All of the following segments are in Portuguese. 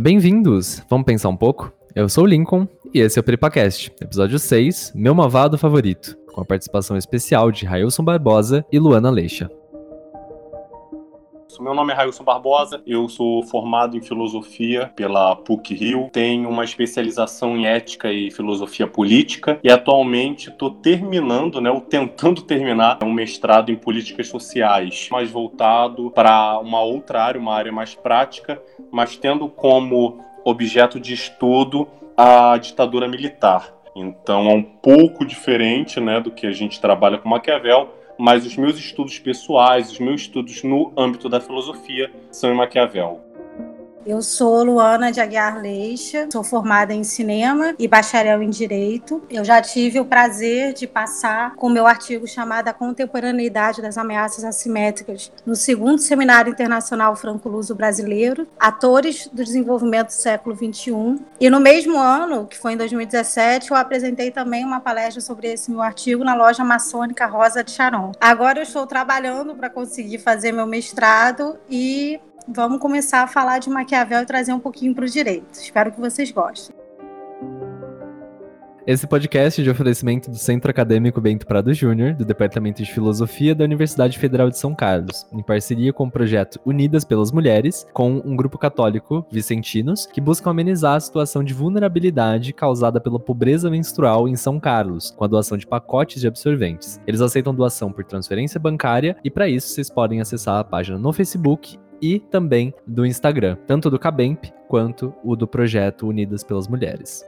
Bem-vindos! Vamos pensar um pouco? Eu sou o Lincoln e esse é o Peripacast, episódio 6, meu mavado favorito, com a participação especial de Railson Barbosa e Luana Leixa. Meu nome é Railson Barbosa, eu sou formado em filosofia pela PUC Rio, tenho uma especialização em ética e filosofia política e atualmente estou terminando, né, ou tentando terminar, um mestrado em políticas sociais, mais voltado para uma outra área, uma área mais prática, mas tendo como objeto de estudo a ditadura militar. Então é um pouco diferente né, do que a gente trabalha com Maquiavel, mas os meus estudos pessoais, os meus estudos no âmbito da filosofia são em Maquiavel. Eu sou Luana de Aguiar Leixa, sou formada em cinema e bacharel em direito. Eu já tive o prazer de passar com meu artigo chamado A Contemporaneidade das Ameaças Assimétricas no segundo Seminário Internacional Franco-Luso Brasileiro, Atores do Desenvolvimento do Século XXI. E no mesmo ano, que foi em 2017, eu apresentei também uma palestra sobre esse meu artigo na loja maçônica Rosa de Charon. Agora eu estou trabalhando para conseguir fazer meu mestrado e vamos começar a falar de Maquiavel e trazer um pouquinho para o direito. Espero que vocês gostem. Esse podcast é de oferecimento do Centro Acadêmico Bento Prado Júnior, do Departamento de Filosofia da Universidade Federal de São Carlos, em parceria com o projeto Unidas pelas Mulheres, com um grupo católico, Vicentinos, que buscam amenizar a situação de vulnerabilidade causada pela pobreza menstrual em São Carlos, com a doação de pacotes de absorventes. Eles aceitam doação por transferência bancária e, para isso, vocês podem acessar a página no Facebook e também do Instagram, tanto do Cabemp quanto o do projeto Unidas pelas Mulheres.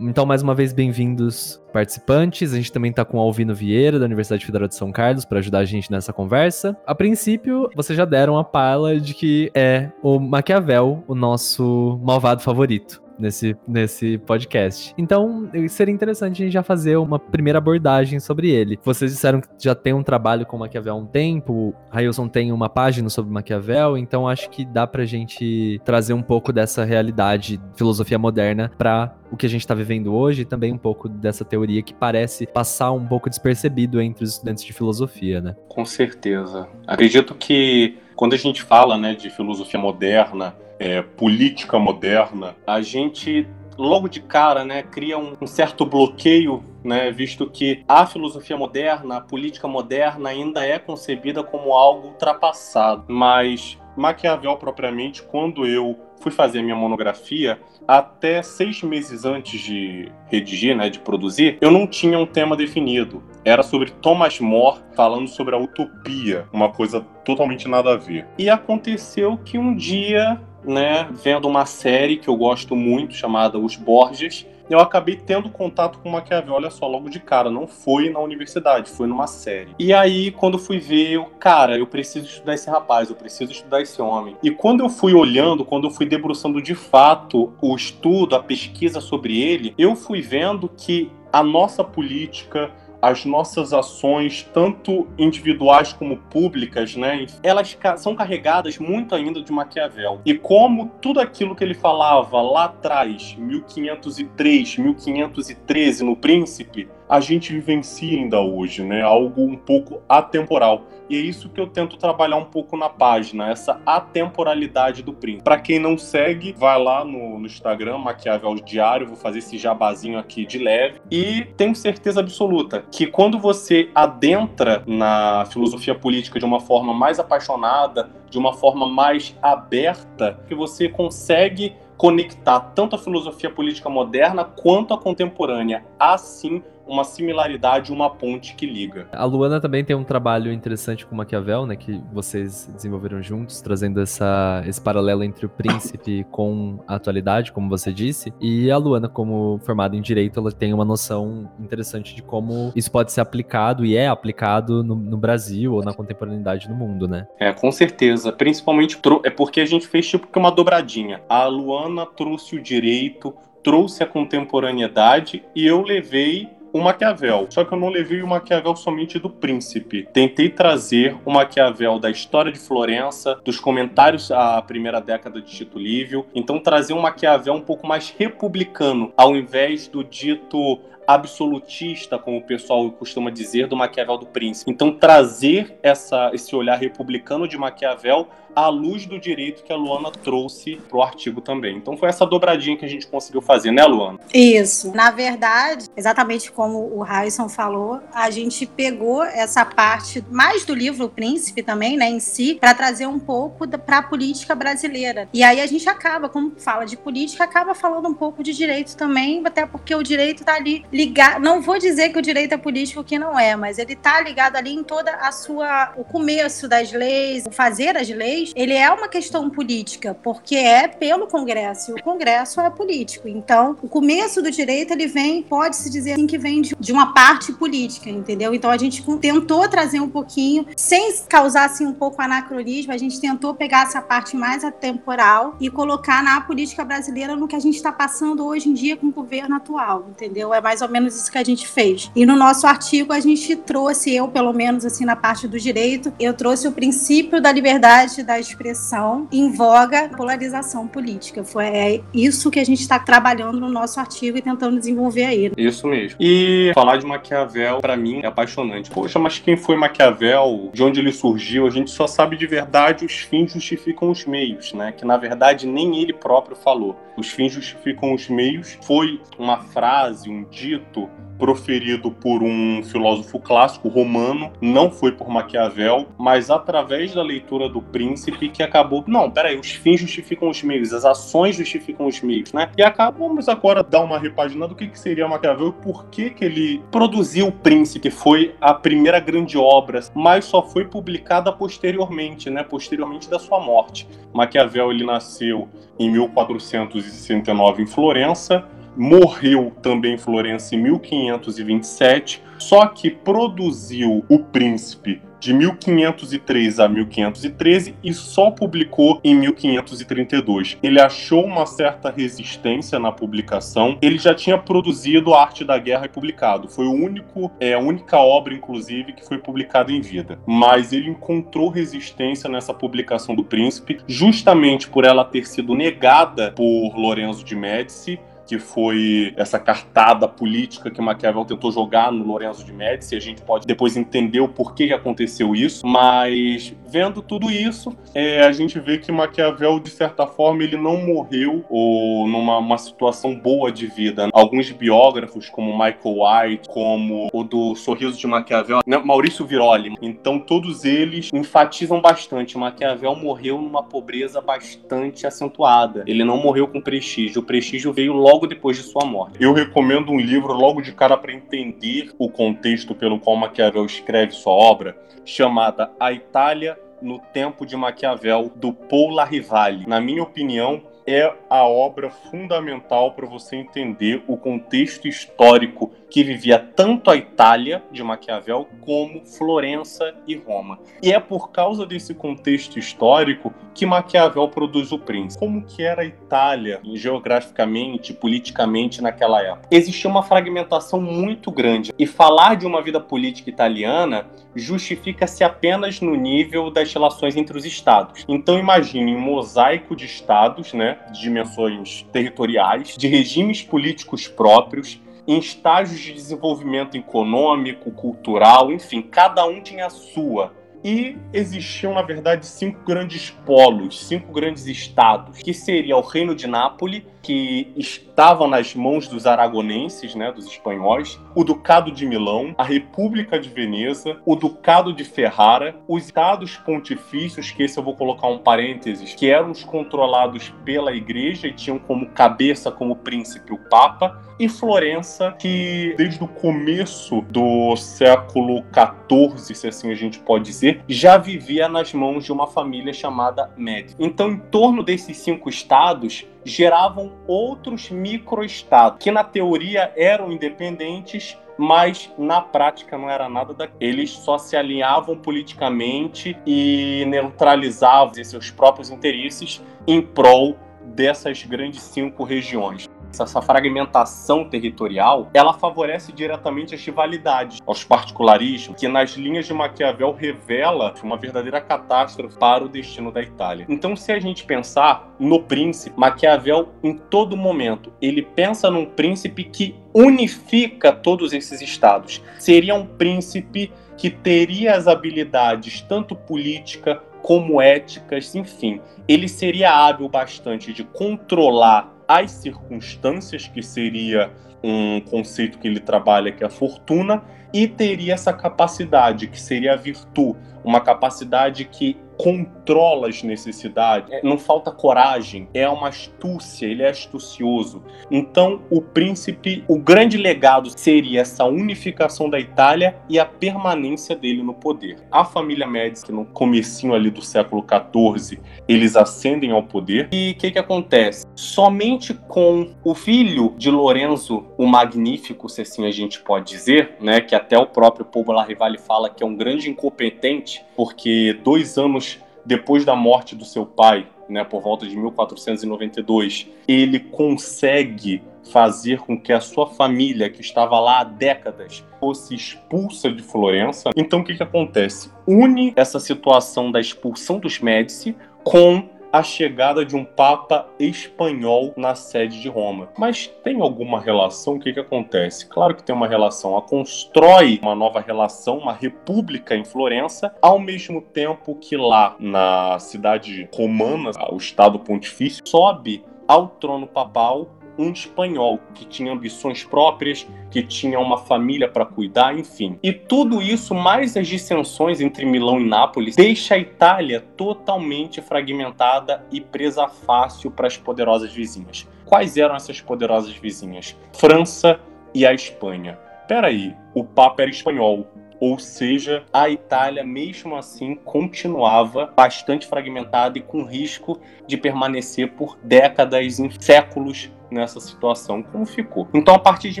Então, mais uma vez, bem-vindos participantes. A gente também está com o Alvino Vieira, da Universidade Federal de São Carlos, para ajudar a gente nessa conversa. A princípio, vocês já deram a pala de que é o Maquiavel o nosso malvado favorito nesse, nesse podcast. Então, seria interessante a gente já fazer uma primeira abordagem sobre ele. Vocês disseram que já tem um trabalho com Maquiavel há um tempo, Railson tem uma página sobre Maquiavel, então acho que dá pra gente trazer um pouco dessa realidade, filosofia moderna, para o que a gente está vivendo hoje e também um pouco dessa teoria que parece passar um pouco despercebido entre os estudantes de filosofia, né? Com certeza. Acredito que quando a gente fala né, de filosofia moderna, é, política moderna, a gente logo de cara, né, cria um, um, certo bloqueio, né, visto que a filosofia moderna, a política moderna ainda é concebida como algo ultrapassado. Mas Maquiavel propriamente, quando eu fui fazer minha monografia, até seis meses antes de redigir, né, de produzir, eu não tinha um tema definido. Era sobre Thomas More falando sobre a utopia, uma coisa totalmente nada a ver. E aconteceu que um dia né, vendo uma série que eu gosto muito chamada Os Borges, eu acabei tendo contato com Maquiavel, olha só, logo de cara, não foi na universidade, foi numa série. E aí, quando fui ver, eu, cara, eu preciso estudar esse rapaz, eu preciso estudar esse homem. E quando eu fui olhando, quando eu fui debruçando de fato o estudo, a pesquisa sobre ele, eu fui vendo que a nossa política, as nossas ações, tanto individuais como públicas, né, elas são carregadas muito ainda de Maquiavel. E como tudo aquilo que ele falava lá atrás, 1503, 1513 no Príncipe, a gente vivencia ainda hoje, né? Algo um pouco atemporal. E é isso que eu tento trabalhar um pouco na página, essa atemporalidade do príncipe. Para quem não segue, vai lá no, no Instagram, Maquiavel Diário, vou fazer esse jabazinho aqui de leve. E tenho certeza absoluta que quando você adentra na filosofia política de uma forma mais apaixonada, de uma forma mais aberta, que você consegue conectar tanto a filosofia política moderna quanto a contemporânea. Assim, uma similaridade, uma ponte que liga. A Luana também tem um trabalho interessante com Maquiavel, né, que vocês desenvolveram juntos, trazendo essa, esse paralelo entre o príncipe com a atualidade, como você disse. E a Luana, como formada em direito, ela tem uma noção interessante de como isso pode ser aplicado e é aplicado no, no Brasil ou na contemporaneidade no mundo, né? É, com certeza. Principalmente é porque a gente fez tipo que uma dobradinha. A Luana trouxe o direito, trouxe a contemporaneidade e eu levei o Maquiavel. Só que eu não levei o Maquiavel somente do príncipe. Tentei trazer o Maquiavel da história de Florença, dos comentários à primeira década de Tito Livio. Então trazer um Maquiavel um pouco mais republicano, ao invés do dito absolutista, como o pessoal costuma dizer, do Maquiavel do Príncipe. Então, trazer essa, esse olhar republicano de Maquiavel à luz do direito que a Luana trouxe para o artigo também. Então foi essa dobradinha que a gente conseguiu fazer, né, Luana? Isso. Na verdade, exatamente como o Harrison falou, a gente pegou essa parte mais do livro O Príncipe também, né, em si, para trazer um pouco para a política brasileira. E aí a gente acaba, como fala de política, acaba falando um pouco de direito também, até porque o direito está ali ligado. Não vou dizer que o direito é político que não é, mas ele está ligado ali em toda a sua o começo das leis, o fazer as leis ele é uma questão política, porque é pelo Congresso, e o Congresso é político. Então, o começo do direito, ele vem, pode-se dizer assim, que vem de, de, uma parte política, entendeu? Então, a gente tentou trazer um pouquinho, sem causar, assim, um pouco anacronismo, a gente tentou pegar essa parte mais atemporal e colocar na política brasileira no que a gente está passando hoje em dia com o governo atual, entendeu? É mais ou menos isso que a gente fez. E no nosso artigo, a gente trouxe, eu, pelo menos, assim, na parte do direito, eu trouxe o princípio da liberdade da expressão em voga polarização política. Foi é isso que a gente está trabalhando no nosso artigo e tentando desenvolver aí. Isso mesmo. E falar de Maquiavel, para mim, é apaixonante. Poxa, mas quem foi Maquiavel? De onde ele surgiu? A gente só sabe de verdade os fins justificam os meios, né? Que na verdade nem ele próprio falou. Os fins justificam os meios foi uma frase, um dito proferido por um filósofo clássico romano, não foi por Maquiavel, mas através da leitura do Príncipe que acabou, não, peraí, os fins justificam os meios, as ações justificam os meios, né? E acabamos agora dar uma repaginada do que, que seria Maquiavel e por que que ele produziu o Príncipe, que foi a primeira grande obra, mas só foi publicada posteriormente, né? Posteriormente da sua morte. Maquiavel ele nasceu em 1469 em Florença, morreu também em Florença em 1527, só que produziu O Príncipe de 1503 a 1513 e só publicou em 1532. Ele achou uma certa resistência na publicação. Ele já tinha produzido A Arte da Guerra e publicado. Foi o único, é a única obra, inclusive, que foi publicada em vida. Mas ele encontrou resistência nessa publicação do Príncipe, justamente por ela ter sido negada por Lorenzo de Médici que foi essa cartada política que Maquiavel tentou jogar no Lorenzo de Médici. A gente pode depois entender o porquê que aconteceu isso, mas vendo tudo isso, é, a gente vê que Maquiavel, de certa forma, ele não morreu ou numa situação boa de vida. Alguns biógrafos, como Michael White, como o do Sorriso de Maquiavel, né, Maurício Viroli, então todos eles enfatizam bastante. Maquiavel morreu numa pobreza bastante acentuada. Ele não morreu com prestígio. O prestígio veio logo logo depois de sua morte. Eu recomendo um livro logo de cara para entender o contexto pelo qual Maquiavel escreve sua obra, chamada A Itália no Tempo de Maquiavel, do Paul Larrivali. Na minha opinião, é a obra fundamental para você entender o contexto histórico que vivia tanto a Itália de Maquiavel como Florença e Roma. E é por causa desse contexto histórico que Maquiavel produz o Príncipe. Como que era a Itália geograficamente, politicamente naquela época? Existia uma fragmentação muito grande e falar de uma vida política italiana justifica-se apenas no nível das relações entre os estados. Então imagine um mosaico de estados, né, de dimensões territoriais, de regimes políticos próprios, em estágios de desenvolvimento econômico, cultural, enfim, cada um tinha a sua. E existiam, na verdade, cinco grandes polos, cinco grandes estados, que seria o Reino de Nápoles, que estava nas mãos dos aragonenses, né, dos espanhóis, o Ducado de Milão, a República de Veneza, o Ducado de Ferrara, os estados pontifícios, que esse eu vou colocar um parênteses, que eram os controlados pela igreja e tinham como cabeça, como príncipe, o Papa, e Florença, que desde o começo do século XIV, se assim a gente pode dizer, já vivia nas mãos de uma família chamada Médici. Então, em torno desses cinco estados, geravam outros microestados, que na teoria eram independentes, mas na prática não era nada daquilo. Eles só se alinhavam politicamente e neutralizavam seus próprios interesses em prol dessas grandes cinco regiões. Essa fragmentação territorial, ela favorece diretamente as rivalidades, aos particularismos, que nas linhas de Maquiavel revela uma verdadeira catástrofe para o destino da Itália. Então, se a gente pensar no príncipe, Maquiavel, em todo momento, ele pensa num príncipe que unifica todos esses estados. Seria um príncipe que teria as habilidades tanto política como éticas, enfim, ele seria hábil bastante de controlar as circunstâncias, que seria um conceito que ele trabalha, que é a fortuna, e teria essa capacidade, que seria a virtude, uma capacidade que controla as necessidades, é, não falta coragem, é uma astúcia, ele é astucioso. Então, o príncipe, o grande legado seria essa unificação da Itália e a permanência dele no poder. A família Médici, no comecinho ali do século XIV, eles ascendem ao poder. E o que, que acontece? Somente com o filho de Lorenzo o Magnífico, se assim a gente pode dizer, né, que até o próprio Paul Rivali fala que é um grande incompetente, porque dois anos depois da morte do seu pai, né, por volta de 1492, ele consegue fazer com que a sua família, que estava lá há décadas, fosse expulsa de Florença. Então o que, que acontece? Une essa situação da expulsão dos Médici com a chegada de um Papa espanhol na sede de Roma. Mas tem alguma relação? O que, que acontece? Claro que tem uma relação. A constrói uma nova relação, uma república em Florença, ao mesmo tempo que lá na cidade romana, o Estado Pontifício, sobe ao trono papal um espanhol que tinha ambições próprias, que tinha uma família para cuidar, enfim. E tudo isso, mais as dissensões entre Milão e Nápoles, deixa a Itália totalmente fragmentada e presa fácil para as poderosas vizinhas. Quais eram essas poderosas vizinhas? França e a Espanha. Peraí, o Papa era espanhol, ou seja, a Itália, mesmo assim, continuava bastante fragmentada e com risco de permanecer por décadas, séculos nessa situação, como ficou. Então, a partir de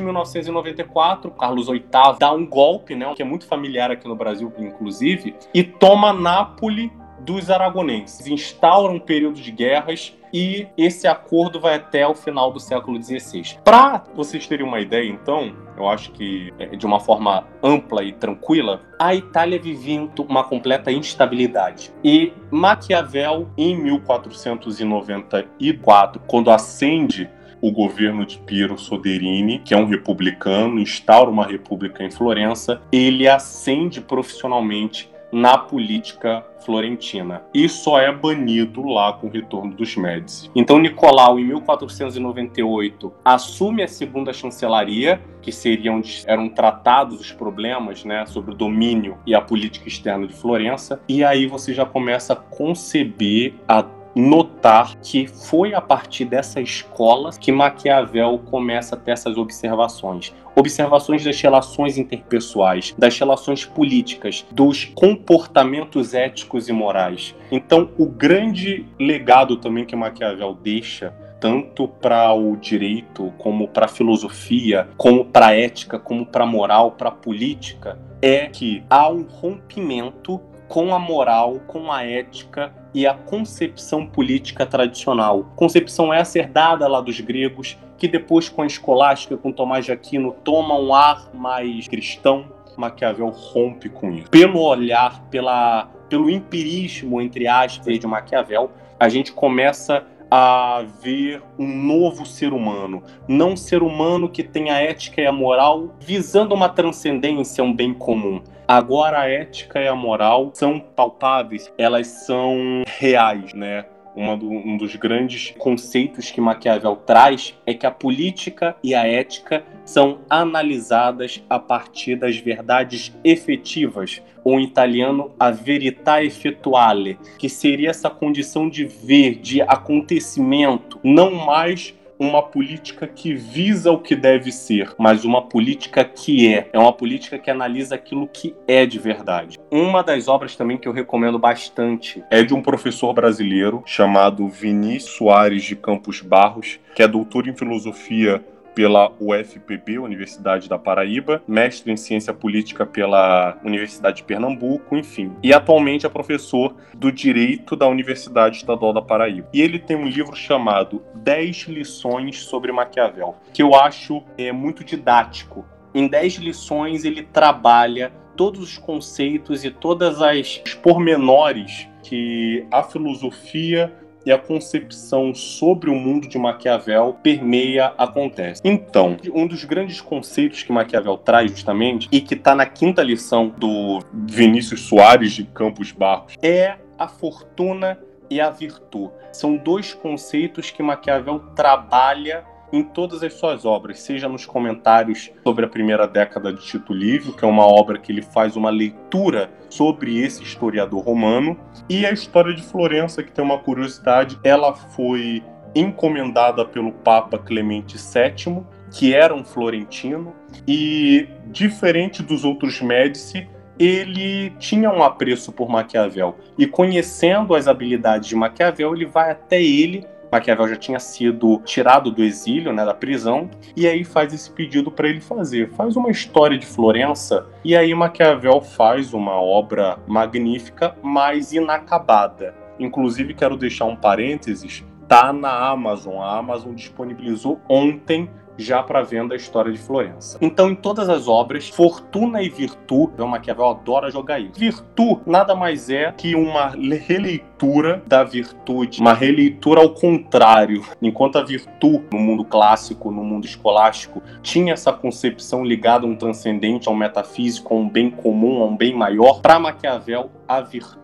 1994, Carlos VIII dá um golpe, né, que é muito familiar aqui no Brasil, inclusive, e toma Nápoles dos aragonenses. Instaura um período de guerras e esse acordo vai até o final do século XVI. Para vocês terem uma ideia, então, eu acho que é, de uma forma ampla e tranquila, a Itália vivia uma completa instabilidade. E Maquiavel, em 1494, quando acende o governo de Piero Soderini, que é um republicano, instaura uma república em Florença, ele ascende profissionalmente na política florentina e só é banido lá com o retorno dos Médici. Então Nicolau, em 1498, assume a segunda chancelaria, que seria onde eram tratados os problemas né, sobre o domínio e a política externa de Florença, e aí você já começa a conceber a notar que foi a partir dessa escola que Maquiavel começa a ter essas observações. Observações das relações interpessoais, das relações políticas, dos comportamentos éticos e morais. Então, o grande legado também que Maquiavel deixa tanto para o direito, como para a filosofia, como para a ética, como para a moral, para a política, é que há um rompimento com a moral, com a ética e a concepção política tradicional. Concepção essa herdada lá dos gregos, que depois com a escolástica, com Tomás de Aquino, toma um ar mais cristão. Maquiavel rompe com isso. Pelo olhar, pela, pelo empirismo, entre aspas, de Maquiavel, a gente começa a ver um novo ser humano, não um ser humano que tenha a ética e a moral visando uma transcendência, um bem comum. Agora a ética e a moral são palpáveis, elas são reais, né? Do, um dos grandes conceitos que Maquiavel traz é que a política e a ética são analisadas a partir das verdades efetivas, ou em italiano, a verità effettuale, que seria essa condição de ver, de acontecimento, não mais uma política que visa o que deve ser, mas uma política que é. É uma política que analisa aquilo que é de verdade. Uma das obras também que eu recomendo bastante é de um professor brasileiro chamado Vinícius Soares de Campos Barros, que é doutor em filosofia pela UFPB, Universidade da Paraíba, mestre em ciência política pela Universidade de Pernambuco, enfim. E atualmente é professor do Direito da Universidade Estadual da Paraíba. E ele tem um livro chamado 10 lições sobre Maquiavel, que eu acho é, muito didático. Em 10 lições ele trabalha todos os conceitos e todas as pormenores que a filosofia e a concepção sobre o mundo de Maquiavel permeia acontece. Então, um dos grandes conceitos que Maquiavel traz justamente e que está na quinta lição do Vinícius Soares de Campos Barros é a fortuna e a virtude. São dois conceitos que Maquiavel trabalha em todas as suas obras, seja nos comentários sobre a primeira década de Tito Livio, que é uma obra que ele faz uma leitura sobre esse historiador romano, e a história de Florença, que tem uma curiosidade, ela foi encomendada pelo Papa Clemente VII, que era um florentino, e diferente dos outros Médici, ele tinha um apreço por Maquiavel. E conhecendo as habilidades de Maquiavel, ele vai até ele Maquiavel já tinha sido tirado do exílio, né, da prisão, e aí faz esse pedido para ele fazer. Faz uma história de Florença, e aí Maquiavel faz uma obra magnífica, mas inacabada. Inclusive, quero deixar um parênteses, tá na Amazon. A Amazon disponibilizou ontem já para venda a história de Florença. Então, em todas as obras, fortuna e virtude, o Maquiavel adora jogar isso. Virtude nada mais é que uma releitura da virtude, uma releitura ao contrário. Enquanto a virtude no mundo clássico, no mundo escolástico, tinha essa concepção ligada a um transcendente, a um metafísico, a um bem comum, a um bem maior, para Maquiavel, a virtude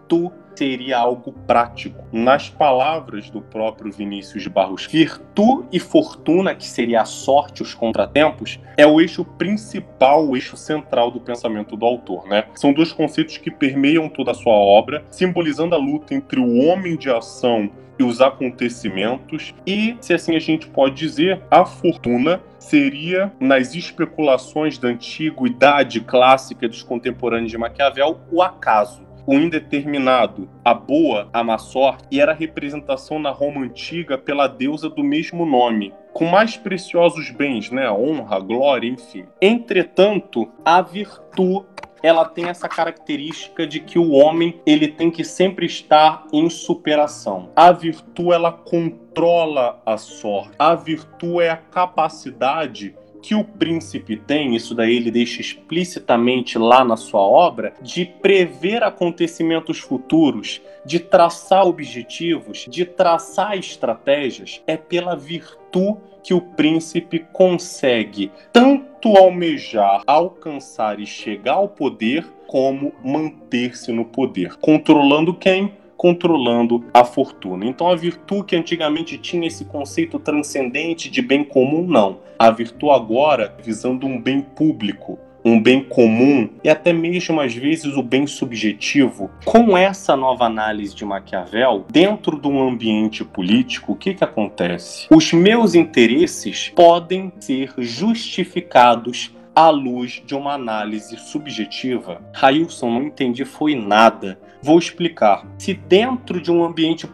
seria algo prático. Nas palavras do próprio Vinícius Barros, virtude e fortuna, que seria a sorte, os contratempos, é o eixo principal, o eixo central do pensamento do autor, né? São dois conceitos que permeiam toda a sua obra, simbolizando a luta entre o homem de ação e os acontecimentos, e, se assim a gente pode dizer, a fortuna seria, nas especulações da antiguidade clássica dos contemporâneos de Maquiavel, o acaso o indeterminado, a boa, a má sorte, e era representação na Roma antiga pela deusa do mesmo nome, com mais preciosos bens, né? Honra, glória, enfim. Entretanto, a virtude ela tem essa característica de que o homem ele tem que sempre estar em superação. A virtude ela controla a sorte. A virtude é a capacidade que o príncipe tem, isso daí ele deixa explicitamente lá na sua obra, de prever acontecimentos futuros, de traçar objetivos, de traçar estratégias, é pela virtude que o príncipe consegue tanto almejar, alcançar e chegar ao poder, como manter-se no poder. Controlando quem? Controlando a fortuna. Então a virtude que antigamente tinha esse conceito transcendente de bem comum, não. A virtude agora visando um bem público, um bem comum e até mesmo às vezes o bem subjetivo. Com essa nova análise de Maquiavel, dentro de um ambiente político, o que, que acontece? Os meus interesses podem ser justificados à luz de uma análise subjetiva. Railson, não entendi foi nada. Vou explicar. Se dentro de um ambiente,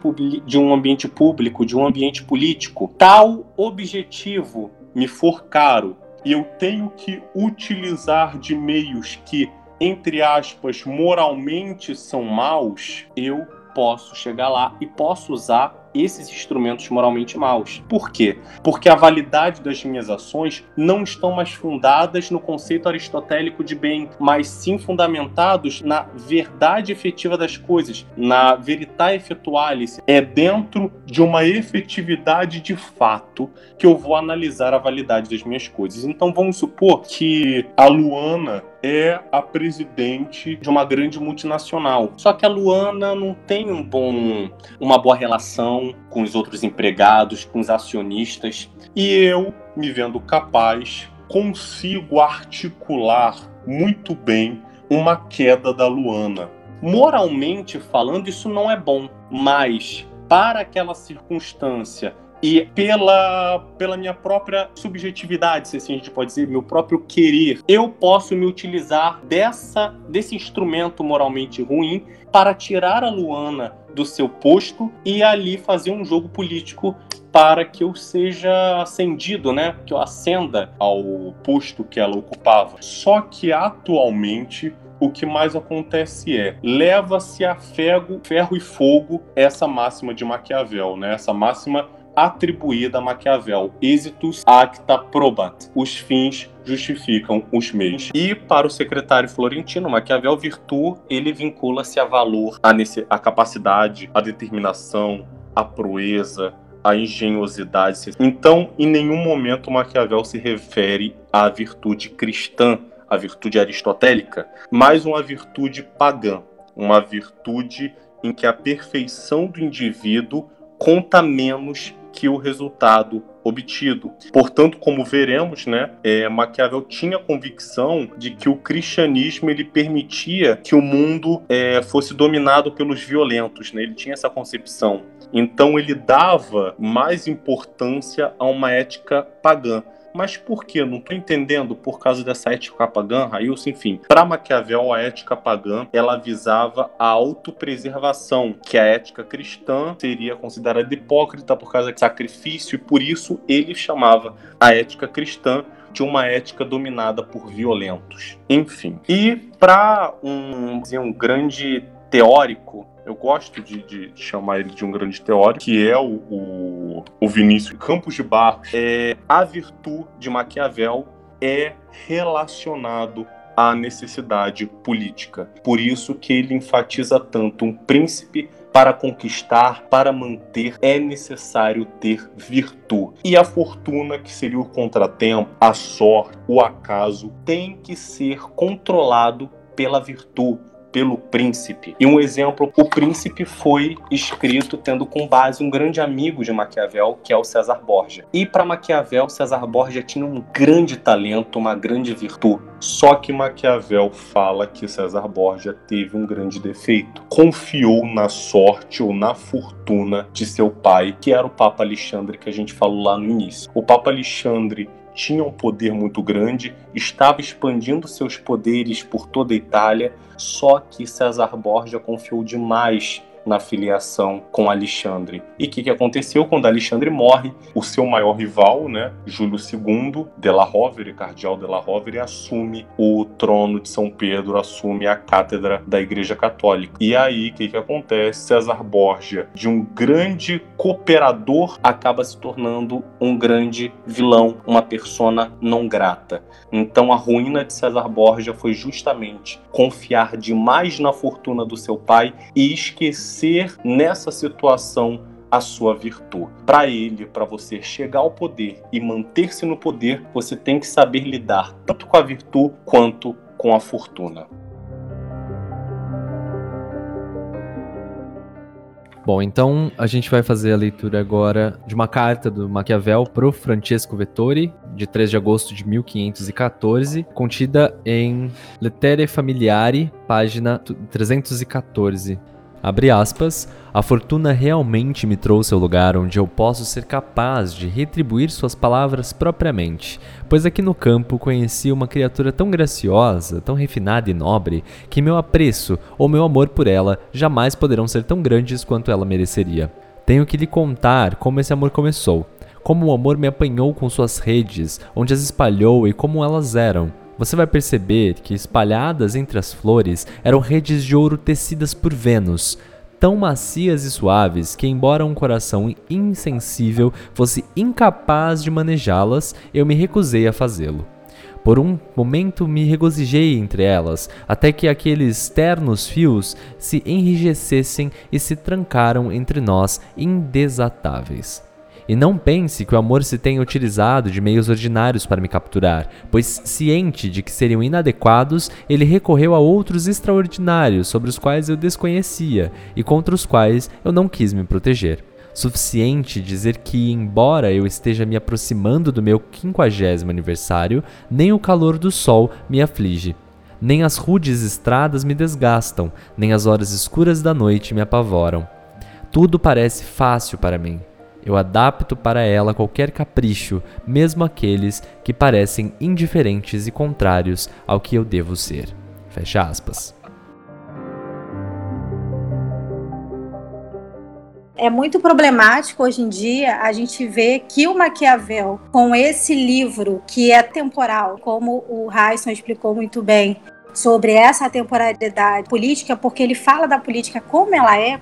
de um ambiente público, de um ambiente político, tal objetivo me for caro e eu tenho que utilizar de meios que, entre aspas, moralmente são maus, eu posso chegar lá e posso usar esses instrumentos moralmente maus. Por quê? Porque a validade das minhas ações não estão mais fundadas no conceito aristotélico de bem, mas sim fundamentados na verdade efetiva das coisas, na veritas effectualis. É dentro de uma efetividade de fato que eu vou analisar a validade das minhas coisas. Então vamos supor que a Luana é a presidente de uma grande multinacional. Só que a Luana não tem um bom, uma boa relação com os outros empregados, com os acionistas, e eu, me vendo capaz, consigo articular muito bem uma queda da Luana. Moralmente falando, isso não é bom, mas para aquela circunstância e pela, pela minha própria subjetividade, se assim a gente pode dizer, meu próprio querer, eu posso me utilizar dessa desse instrumento moralmente ruim para tirar a Luana do seu posto e ali fazer um jogo político para que eu seja ascendido, né? Que eu ascenda ao posto que ela ocupava. Só que atualmente o que mais acontece é leva-se a ferro, ferro e fogo essa máxima de Maquiavel, né? Essa máxima atribuída a Maquiavel, êxitos acta probat, os fins justificam os meios. E para o secretário florentino, Maquiavel, virtude, ele vincula-se a valor, a, a capacidade, a determinação, a proeza, a engenhosidade. Então, em nenhum momento Maquiavel se refere à virtude cristã, à virtude aristotélica, mas uma virtude pagã, uma virtude em que a perfeição do indivíduo conta menos que o resultado obtido. Portanto, como veremos, né, é, Maquiavel tinha convicção de que o cristianismo ele permitia que o mundo é, fosse dominado pelos violentos. Né? Ele tinha essa concepção. Então, ele dava mais importância a uma ética pagã. Mas por que? Não estou entendendo por causa dessa ética pagã, Railson. Enfim, para Maquiavel, a ética pagã ela visava a autopreservação, que a ética cristã seria considerada hipócrita por causa de sacrifício, e por isso ele chamava a ética cristã de uma ética dominada por violentos. Enfim. E para um, um grande teórico eu gosto de, de, chamar ele de um grande teórico, que é o, o, o Vinícius Campos de Barros. É, a virtude de Maquiavel é relacionado à necessidade política. Por isso que ele enfatiza tanto um príncipe para conquistar, para manter, é necessário ter virtude. E a fortuna, que seria o contratempo, a sorte, o acaso, tem que ser controlado pela virtude pelo príncipe. E um exemplo, o príncipe foi escrito tendo com base um grande amigo de Maquiavel, que é o César Borgia. E para Maquiavel, César Borgia tinha um grande talento, uma grande virtude. Só que Maquiavel fala que César Borgia teve um grande defeito. Confiou na sorte ou na fortuna de seu pai, que era o Papa Alexandre que a gente falou lá no início. O Papa Alexandre tinha um poder muito grande, estava expandindo seus poderes por toda a Itália, só que César Borgia confiou demais na filiação com Alexandre. E o que, que aconteceu quando Alexandre morre? O seu maior rival, né, Júlio II de la Rovere, cardeal de la Rovere, assume o trono de São Pedro, assume a cátedra da Igreja Católica. E aí, o que, que acontece? César Borgia, de um grande cooperador, acaba se tornando um grande vilão, uma persona não grata. Então, a ruína de César Borgia foi justamente confiar demais na fortuna do seu pai e esquecer ser nessa situação a sua virtude. Para ele, para você chegar ao poder e manter-se no poder, você tem que saber lidar tanto com a virtude quanto com a fortuna. Bom, então a gente vai fazer a leitura agora de uma carta do Maquiavel pro Francesco Vettori, de 3 de agosto de 1514, contida em Lettere Familiari, página 314. Abre aspas, a fortuna realmente me trouxe ao lugar onde eu posso ser capaz de retribuir suas palavras propriamente, pois aqui no campo conheci uma criatura tão graciosa, tão refinada e nobre, que meu apreço ou meu amor por ela jamais poderão ser tão grandes quanto ela mereceria. Tenho que lhe contar como esse amor começou, como o amor me apanhou com suas redes, onde as espalhou e como elas eram você vai perceber que espalhadas entre as flores eram redes de ouro tecidas por Vênus, tão macias e suaves que, embora um coração insensível fosse incapaz de manejá-las, eu me recusei a fazê-lo. Por um momento me regozijei entre elas, até que aqueles ternos fios se enrijecessem e se trancaram entre nós indesatáveis. E não pense que o amor se tenha utilizado de meios ordinários para me capturar, pois, ciente de que seriam inadequados, ele recorreu a outros extraordinários sobre os quais eu desconhecia e contra os quais eu não quis me proteger. Suficiente dizer que, embora eu esteja me aproximando do meu quinquagésimo aniversário, nem o calor do sol me aflige. Nem as rudes estradas me desgastam, nem as horas escuras da noite me apavoram. Tudo parece fácil para mim Eu adapto para ela qualquer capricho, mesmo aqueles que parecem indiferentes e contrários ao que eu devo ser. Fecha aspas. É muito problemático hoje em dia a gente ver que o Maquiavel, com esse livro que é temporal, como o Hayson explicou muito bem, sobre essa temporalidade política, porque ele fala da política como ela é,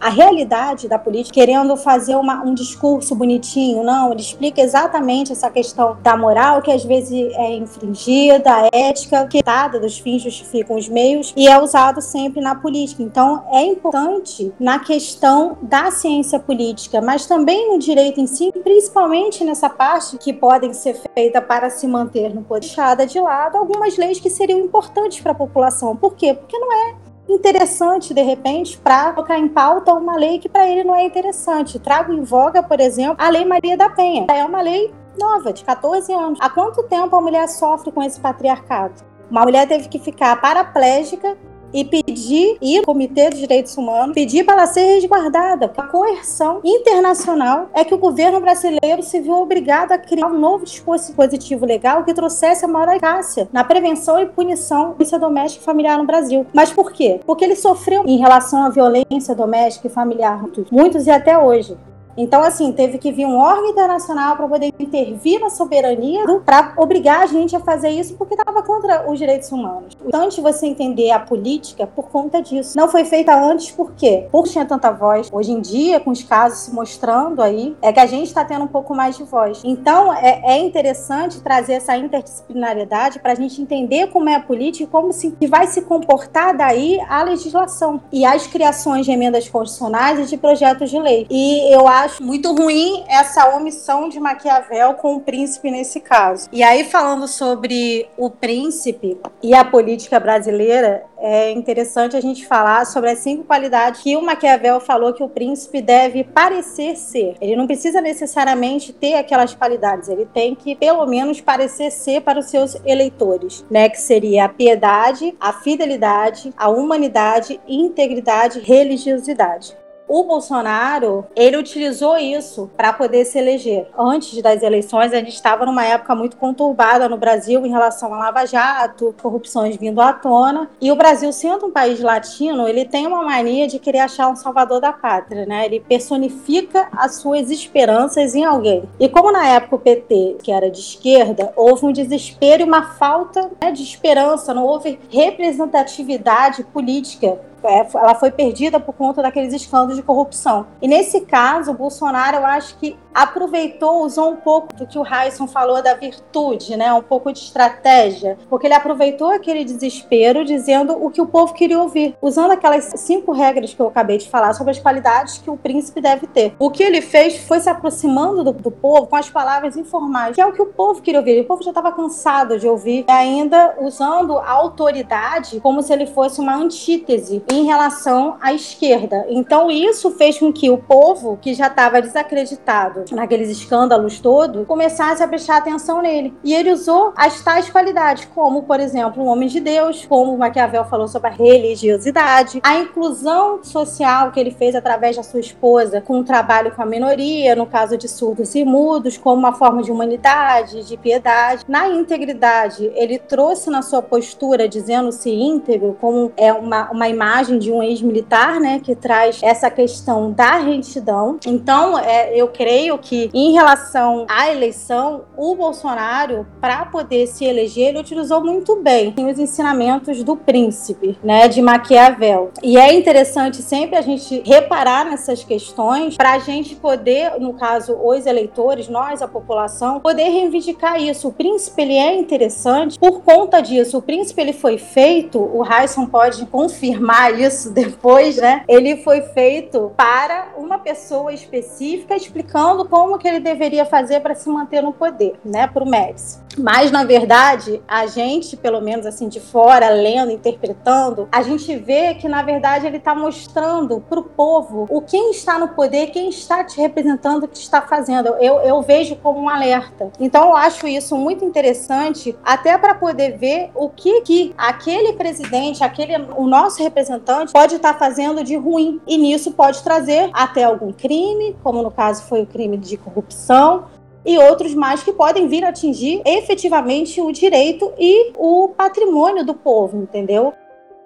a, realidade da política, querendo fazer uma, um discurso bonitinho. Não, ele explica exatamente essa questão da moral, que às vezes é infringida, a ética, que dada dos fins justificam os meios, e é usado sempre na política. Então, é importante na questão da ciência política, mas também no direito em si, principalmente nessa parte que podem ser feitas para se manter no poder, deixada de lado algumas leis que seriam importantes importantes para a população. Por quê? Porque não é interessante, de repente, para colocar em pauta uma lei que para ele não é interessante. Trago em voga, por exemplo, a Lei Maria da Penha. É uma lei nova, de 14 anos. Há quanto tempo a mulher sofre com esse patriarcado? Uma mulher teve que ficar paraplégica e pedir, ir ao Comitê dos Direitos Humanos, pedir para ela ser resguardada. A coerção internacional é que o governo brasileiro se viu obrigado a criar um novo dispositivo legal que trouxesse a maior eficácia na prevenção e punição da violência doméstica e familiar no Brasil. Mas por quê? Porque ele sofreu em relação à violência doméstica e familiar, muitos e até hoje. Então, assim, teve que vir um órgão internacional para poder intervir na soberania para obrigar a gente a fazer isso porque estava contra os direitos humanos. Importante você entender a política por conta disso. Não foi feita antes por quê? Por tinha tanta voz. Hoje em dia, com os casos se mostrando aí, é que a gente está tendo um pouco mais de voz. Então, é, é interessante trazer essa interdisciplinaridade para a gente entender como é a política e como se, que vai se comportar daí a legislação e as criações de emendas constitucionais e de projetos de lei. E eu acho acho muito ruim essa omissão de Maquiavel com o príncipe nesse caso. E aí, falando sobre o príncipe e a política brasileira, é interessante a gente falar sobre as cinco qualidades que o Maquiavel falou que o príncipe deve parecer ser. Ele não precisa necessariamente ter aquelas qualidades, ele tem que, pelo menos, parecer ser para os seus eleitores, né? Que seria a piedade, a fidelidade, a humanidade, integridade, religiosidade o Bolsonaro, ele utilizou isso para poder se eleger. Antes das eleições, a gente estava numa época muito conturbada no Brasil em relação a Lava Jato, corrupções vindo à tona. E o Brasil, sendo um país latino, ele tem uma mania de querer achar um salvador da pátria, né? Ele personifica as suas esperanças em alguém. E como na época o PT, que era de esquerda, houve um desespero e uma falta né, de esperança, não houve representatividade política é, ela foi perdida por conta daqueles escândalos de corrupção. E nesse caso, o Bolsonaro, eu acho que aproveitou, usou um pouco do que o Heisen falou da virtude, né? Um pouco de estratégia, porque ele aproveitou aquele desespero dizendo o que o povo queria ouvir, usando aquelas cinco regras que eu acabei de falar sobre as qualidades que o príncipe deve ter. O que ele fez foi se aproximando do, do povo com as palavras informais, que é o que o povo queria ouvir. O povo já estava cansado de ouvir, e ainda usando a autoridade como se ele fosse uma antítese em relação à esquerda. Então isso fez com que o povo, que já estava desacreditado naqueles escândalos todos, começasse a prestar atenção nele. E ele usou as tais qualidades, como, por exemplo, o homem de Deus, como Maquiavel falou sobre a religiosidade, a inclusão social que ele fez através da sua esposa com o trabalho com a minoria, no caso de surdos e mudos, como uma forma de humanidade, de piedade. Na integridade, ele trouxe na sua postura, dizendo-se íntegro, como é uma, uma imagem de um ex-militar, né, que traz essa questão da retidão. Então, é, eu creio que em relação à eleição, o Bolsonaro, para poder se eleger, ele utilizou muito bem os ensinamentos do príncipe, né, de Maquiavel. E é interessante sempre a gente reparar nessas questões para a gente poder, no caso, os eleitores, nós, a população, poder reivindicar isso. O príncipe ele é interessante por conta disso. O príncipe ele foi feito, o Heisen pode confirmar isso depois, né? Ele foi feito para uma pessoa específica explicando como que ele deveria fazer para se manter no poder, né? Para o Médici. Mas, na verdade, a gente, pelo menos assim de fora, lendo, interpretando, a gente vê que, na verdade, ele está mostrando para o povo o quem está no poder, quem está te representando, o que está fazendo. Eu, eu vejo como um alerta. Então, eu acho isso muito interessante, até para poder ver o que, que aquele presidente, aquele o nosso representante, pode estar tá fazendo de ruim. E nisso pode trazer até algum crime, como no caso foi o crime de corrupção, e outros mais que podem vir atingir efetivamente o direito e o patrimônio do povo, entendeu?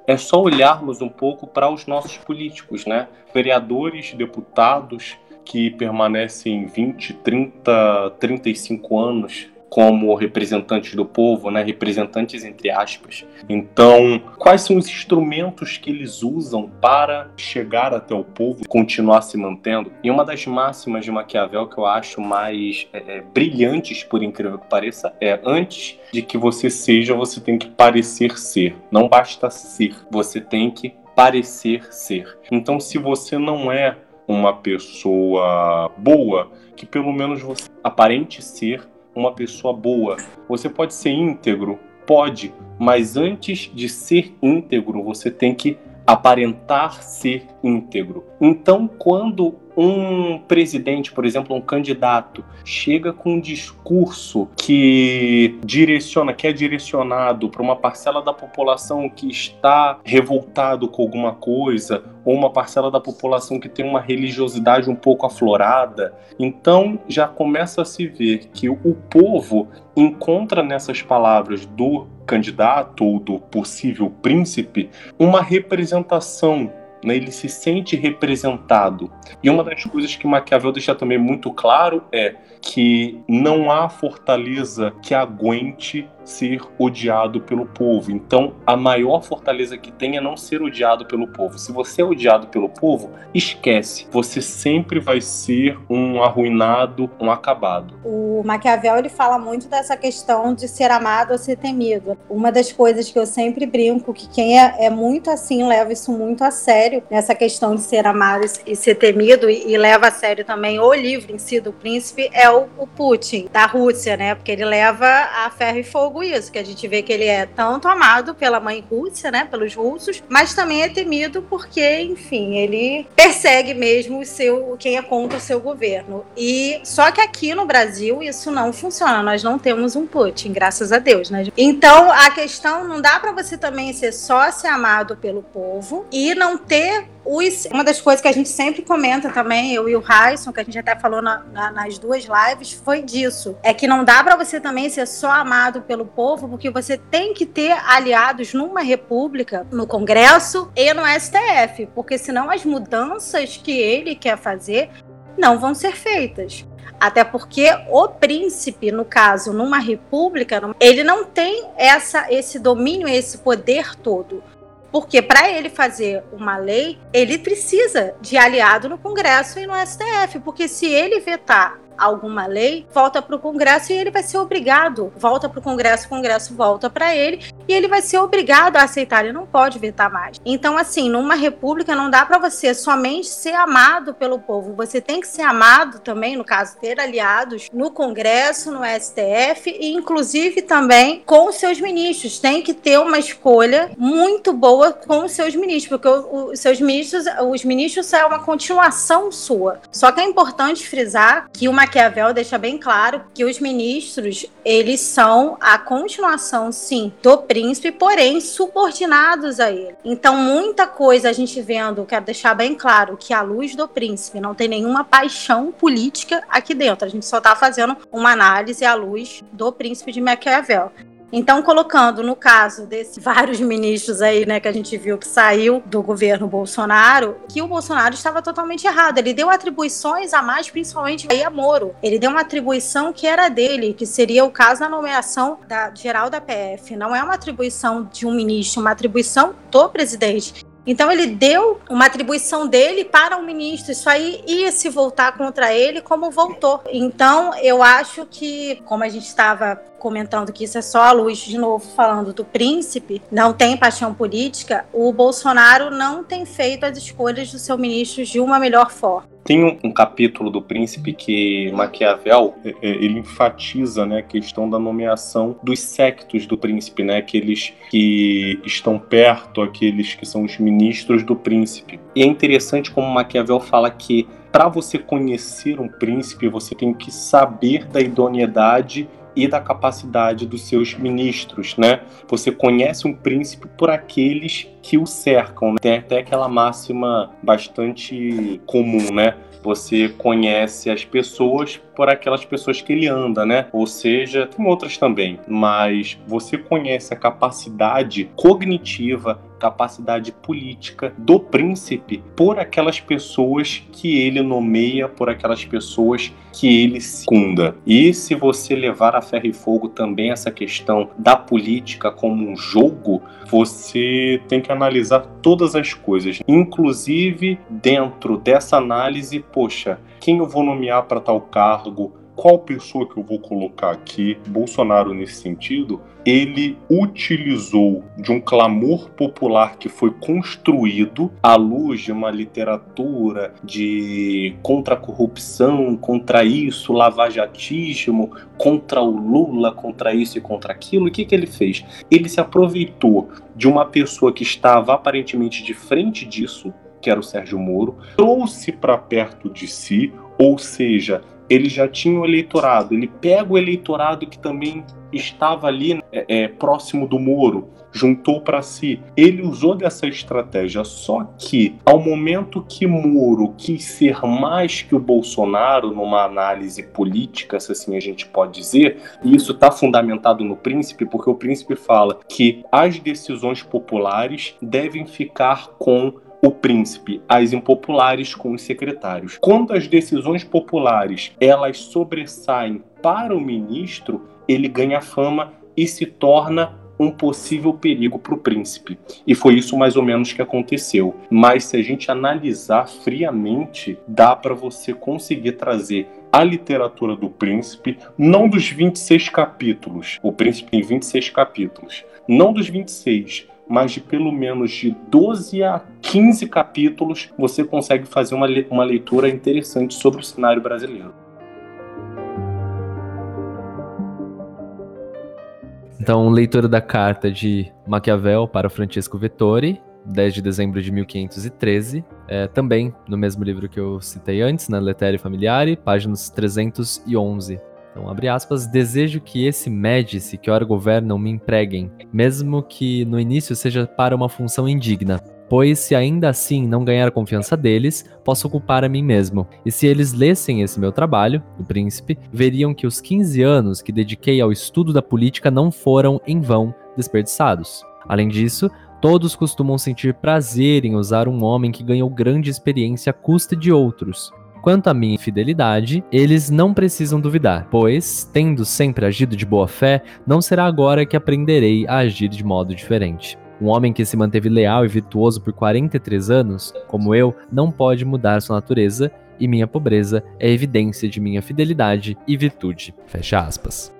É só olharmos um pouco para os nossos políticos, né? Vereadores, deputados que permanecem 20, 30, 35 anos como representantes do povo, né, representantes entre aspas. Então, quais são os instrumentos que eles usam para chegar até o povo e continuar se mantendo? E uma das máximas de Maquiavel que eu acho mais é, é, brilhantes, por incrível que pareça, é antes de que você seja, você tem que parecer ser. Não basta ser, você tem que parecer ser. Então, se você não é uma pessoa boa, que pelo menos você aparente ser uma pessoa boa. Você pode ser íntegro? Pode, mas antes de ser íntegro, você tem que aparentar ser íntegro. Então, quando um presidente, por exemplo, um candidato, chega com um discurso que direciona, que é direcionado para uma parcela da população que está revoltado com alguma coisa, ou uma parcela da população que tem uma religiosidade um pouco aflorada, então já começa a se ver que o povo encontra nessas palavras do candidato ou do possível príncipe uma representação né, ele se sente representado. E uma das coisas que Maquiavel deixa também muito claro é que não há fortaleza que aguente ser odiado pelo povo. Então, a maior fortaleza que tem é não ser odiado pelo povo. Se você é odiado pelo povo, esquece. Você sempre vai ser um arruinado, um acabado. O Maquiavel ele fala muito dessa questão de ser amado ou ser temido. Uma das coisas que eu sempre brinco que quem é, é muito assim leva isso muito a sério nessa questão de ser amado e ser temido e, e leva a sério também o livro em si do príncipe é o, o Putin da Rússia, né? Porque ele leva a ferro e fogo isso, que a gente vê que ele é tanto amado pela mãe Rússia, né, pelos russos, mas também é temido porque, enfim, ele persegue mesmo o seu quem é contra o seu governo. E só que aqui no Brasil isso não funciona, nós não temos um Putin, graças a Deus, né? Então, a questão não dá para você também ser só ser amado pelo povo e não ter os, uma das coisas que a gente sempre comenta também, eu e o Raison, que a gente até falou na, na, nas duas lives, foi disso. É que não dá para você também ser só amado pelo povo, porque você tem que ter aliados numa república, no Congresso e no STF, porque senão as mudanças que ele quer fazer não vão ser feitas. Até porque o príncipe, no caso, numa república, ele não tem essa, esse domínio, esse poder todo. Porque para ele fazer uma lei, ele precisa de aliado no Congresso e no STF. Porque se ele vetar alguma lei, volta para o Congresso e ele vai ser obrigado, volta para o Congresso, o Congresso volta para ele e ele vai ser obrigado a aceitar, ele não pode vetar mais. Então, assim, numa república não dá para você somente ser amado pelo povo, você tem que ser amado também, no caso, ter aliados no Congresso, no STF e inclusive também com seus ministros. Tem que ter uma escolha muito boa com seus ministros, porque os seus ministros, os ministros é uma continuação sua. Só que é importante frisar que uma Maquiavel deixa bem claro que os ministros, eles são a continuação, sim, do príncipe, porém subordinados a ele. Então, muita coisa a gente vendo, quero deixar bem claro que a luz do príncipe não tem nenhuma paixão política aqui dentro. A gente só está fazendo uma análise à luz do príncipe de Maquiavel. Então, colocando no caso desses vários ministros aí, né, que a gente viu que saiu do governo Bolsonaro, que o Bolsonaro estava totalmente errado. Ele deu atribuições a mais, principalmente aí a Moro. Ele deu uma atribuição que era dele, que seria o caso da nomeação da geral da PF. Não é uma atribuição de um ministro, uma atribuição do presidente. Então ele deu uma atribuição dele para o ministro. Isso aí ia se voltar contra ele, como voltou. Então eu acho que, como a gente estava comentando que isso é só a luz, de novo falando do príncipe, não tem paixão política, o Bolsonaro não tem feito as escolhas do seu ministro de uma melhor forma. Tem um, um, capítulo do Príncipe que Maquiavel é, é, ele enfatiza né, a questão da nomeação dos sectos do príncipe, né, aqueles que estão perto, aqueles que são os ministros do príncipe. E é interessante como Maquiavel fala que para você conhecer um príncipe, você tem que saber da idoneidade e da capacidade dos seus ministros, né? Você conhece um príncipe por aqueles que o cercam. Né? Tem até aquela máxima bastante comum, né? Você conhece as pessoas por aquelas pessoas que ele anda, né? Ou seja, tem outras também, mas você conhece a capacidade cognitiva, capacidade política do príncipe por aquelas pessoas que ele nomeia, por aquelas pessoas que ele secunda. E se você levar a ferro e fogo também essa questão da política como um jogo, você tem que analisar todas as coisas, inclusive dentro dessa análise, poxa, quem eu vou nomear para tal cargo? Qual pessoa que eu vou colocar aqui, Bolsonaro nesse sentido, ele utilizou de um clamor popular que foi construído à luz de uma literatura de contra a corrupção, contra isso, lavajatismo, contra o Lula, contra isso e contra aquilo. O que, que ele fez? Ele se aproveitou de uma pessoa que estava aparentemente de frente disso, que era o Sérgio Moro, trouxe para perto de si, ou seja, ele já tinha o eleitorado. Ele pega o eleitorado que também estava ali é, é, próximo do Moro, juntou para si. Ele usou dessa estratégia, só que ao momento que Moro quis ser mais que o Bolsonaro numa análise política, se assim a gente pode dizer, e isso está fundamentado no Príncipe, porque o Príncipe fala que as decisões populares devem ficar com o príncipe, as impopulares com os secretários. Quando as decisões populares elas sobressaem para o ministro, ele ganha fama e se torna um possível perigo para o príncipe. E foi isso mais ou menos que aconteceu. Mas se a gente analisar friamente, dá para você conseguir trazer a literatura do príncipe, não dos 26 capítulos. O príncipe tem 26 capítulos. Não dos 26, mas de pelo menos de 12 a 15 capítulos, você consegue fazer uma, uma leitura interessante sobre o cenário brasileiro. Então, leitura da carta de Maquiavel para Francisco Vettori, 10 de dezembro de 1513. É, também no mesmo livro que eu citei antes, na Letere Familiare, páginas 311 então, abre aspas, desejo que esse médice que ora governam me empreguem, mesmo que no início seja para uma função indigna. Pois se ainda assim não ganhar a confiança deles, posso ocupar a mim mesmo. E se eles lessem esse meu trabalho, o príncipe, veriam que os 15 anos que dediquei ao estudo da política não foram em vão desperdiçados. Além disso, todos costumam sentir prazer em usar um homem que ganhou grande experiência à custa de outros. Quanto à minha fidelidade, eles não precisam duvidar, pois, tendo sempre agido de boa fé, não será agora que aprenderei a agir de modo diferente. Um homem que se manteve leal e virtuoso por 43 anos, como eu, não pode mudar sua natureza, e minha pobreza é evidência de minha fidelidade e virtude. Fecha aspas.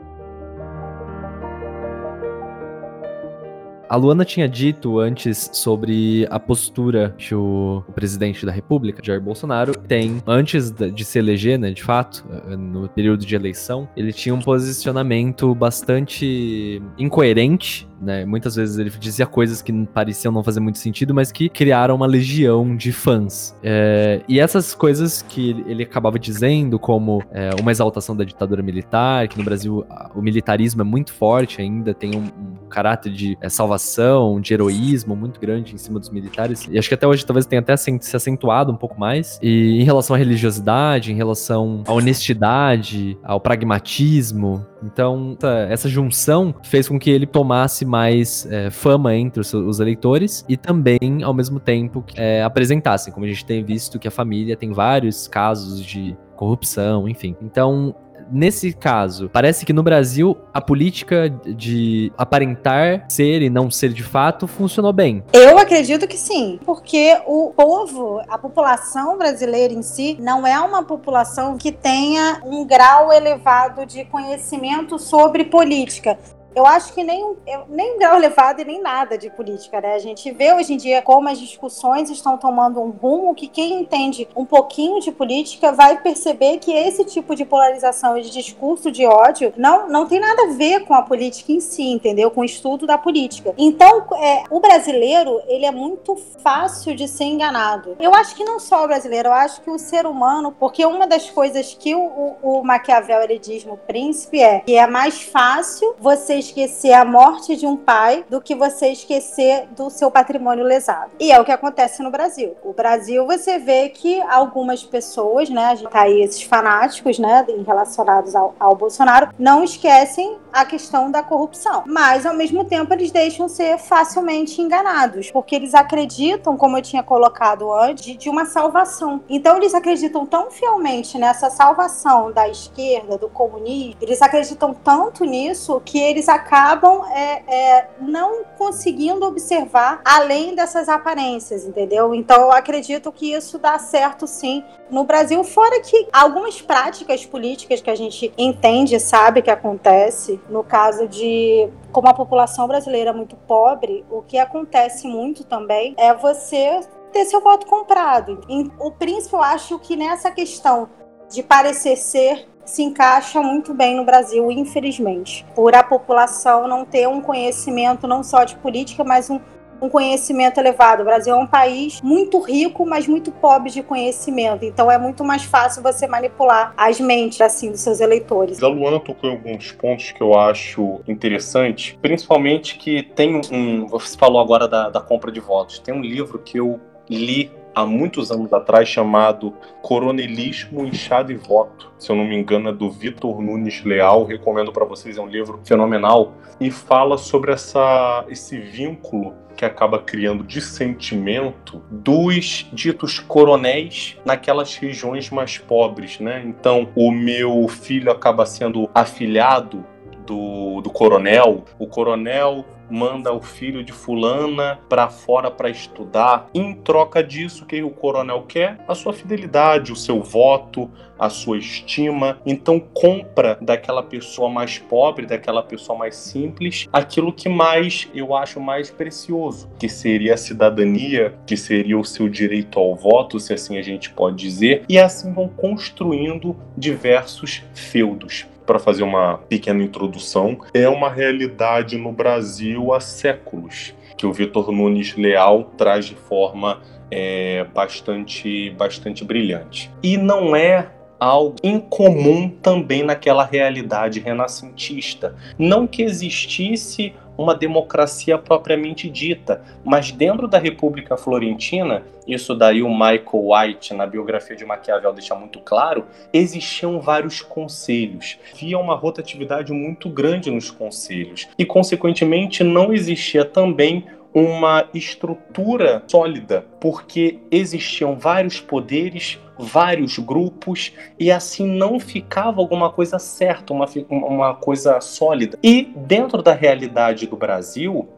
A Luana tinha dito antes sobre a postura que o, presidente da República, Jair Bolsonaro, tem antes de se eleger, né, de fato, eh, no período de eleição, ele tinha um posicionamento bastante incoerente né? Muitas vezes ele dizia coisas que pareciam não fazer muito sentido, mas que criaram uma legião de fãs. É, e essas coisas que ele acabava dizendo, como é, uma exaltação da ditadura militar, que no Brasil o militarismo é muito forte ainda, tem um caráter de é, salvação, de heroísmo muito grande em cima dos militares. E acho que até hoje talvez tenha até se acentuado um pouco mais. E em relação à religiosidade, em relação à honestidade, ao pragmatismo, então, essa, junção fez com que ele tomasse mais é, fama entre os, os, eleitores e também, ao mesmo tempo, é, apresentassem, como a gente tem visto, que a família tem vários casos de corrupção, enfim. Então, nesse caso, parece que no Brasil a política de aparentar ser e não ser de fato funcionou bem. Eu acredito que sim, porque o povo, a população brasileira em si, não é uma população que tenha um grau elevado de conhecimento sobre política eu acho que nem, nem um grau elevado e nem nada de política, né? A gente vê hoje em dia como as discussões estão tomando um rumo que quem entende um pouquinho de política vai perceber que esse tipo de polarização e de discurso de ódio não, não tem nada a ver com a política em si, entendeu? Com o estudo da política. Então, é, o brasileiro, ele é muito fácil de ser enganado. Eu acho que não só o brasileiro, eu acho que o ser humano, porque uma das coisas que o, o, o Maquiavel ele diz no Príncipe é que é mais fácil você esquecer a morte de um pai do que você esquecer do seu patrimônio lesado. E é o que acontece no Brasil. O Brasil, você vê que algumas pessoas, né, a gente tá aí esses fanáticos, né, relacionados ao, ao Bolsonaro, não esquecem a questão da corrupção. Mas, ao mesmo tempo, eles deixam ser facilmente enganados, porque eles acreditam, como eu tinha colocado antes, de uma salvação. Então, eles acreditam tão fielmente nessa salvação da esquerda, do comunismo, eles acreditam tanto nisso que eles acabam é, é, não conseguindo observar além dessas aparências, entendeu? Então, eu acredito que isso dá certo sim no Brasil, fora que algumas práticas políticas que a gente entende, sabe que acontece, no caso de como a população brasileira é muito pobre, o que acontece muito também é você ter seu voto comprado. O príncipe, eu acho que nessa questão de parecer ser se encaixa muito bem no Brasil, infelizmente, por a população não ter um conhecimento não só de política, mas um um conhecimento elevado. O Brasil é um país muito rico, mas muito pobre de conhecimento. Então é muito mais fácil você manipular as mentes assim dos seus eleitores. A Luana tocou em alguns pontos que eu acho interessantes, principalmente que tem um. Você falou agora da, da compra de votos. Tem um livro que eu li há muitos anos atrás chamado Coronelismo, Inchado e Voto. Se eu não me engano, é do Vitor Nunes Leal. Recomendo para vocês, é um livro fenomenal. E fala sobre essa, esse vínculo que acaba criando dissentimento dos ditos coronéis naquelas regiões mais pobres, né? Então, o meu filho acaba sendo afilhado do, do coronel, o coronel manda o filho de fulana para fora para estudar. Em troca disso, o que o coronel quer? A sua fidelidade, o seu voto, a sua estima. Então compra daquela pessoa mais pobre, daquela pessoa mais simples, aquilo que mais eu acho mais precioso, que seria a cidadania, que seria o seu direito ao voto, se assim a gente pode dizer, e assim vão construindo diversos feudos para fazer uma pequena introdução, é uma realidade no Brasil há séculos, que o Vitor Nunes Leal traz de forma é, bastante, bastante brilhante. E não é algo incomum também naquela realidade renascentista. Não que existisse uma democracia propriamente dita, mas dentro da República Florentina, isso daí o Michael White, na biografia de Maquiavel, deixa muito claro, existiam vários conselhos. Havia uma rotatividade muito grande nos conselhos e, consequentemente, não existia também uma estrutura sólida, porque existiam vários poderes, vários grupos, e assim não ficava alguma coisa certa, uma, uma coisa sólida. E dentro da realidade do Brasil,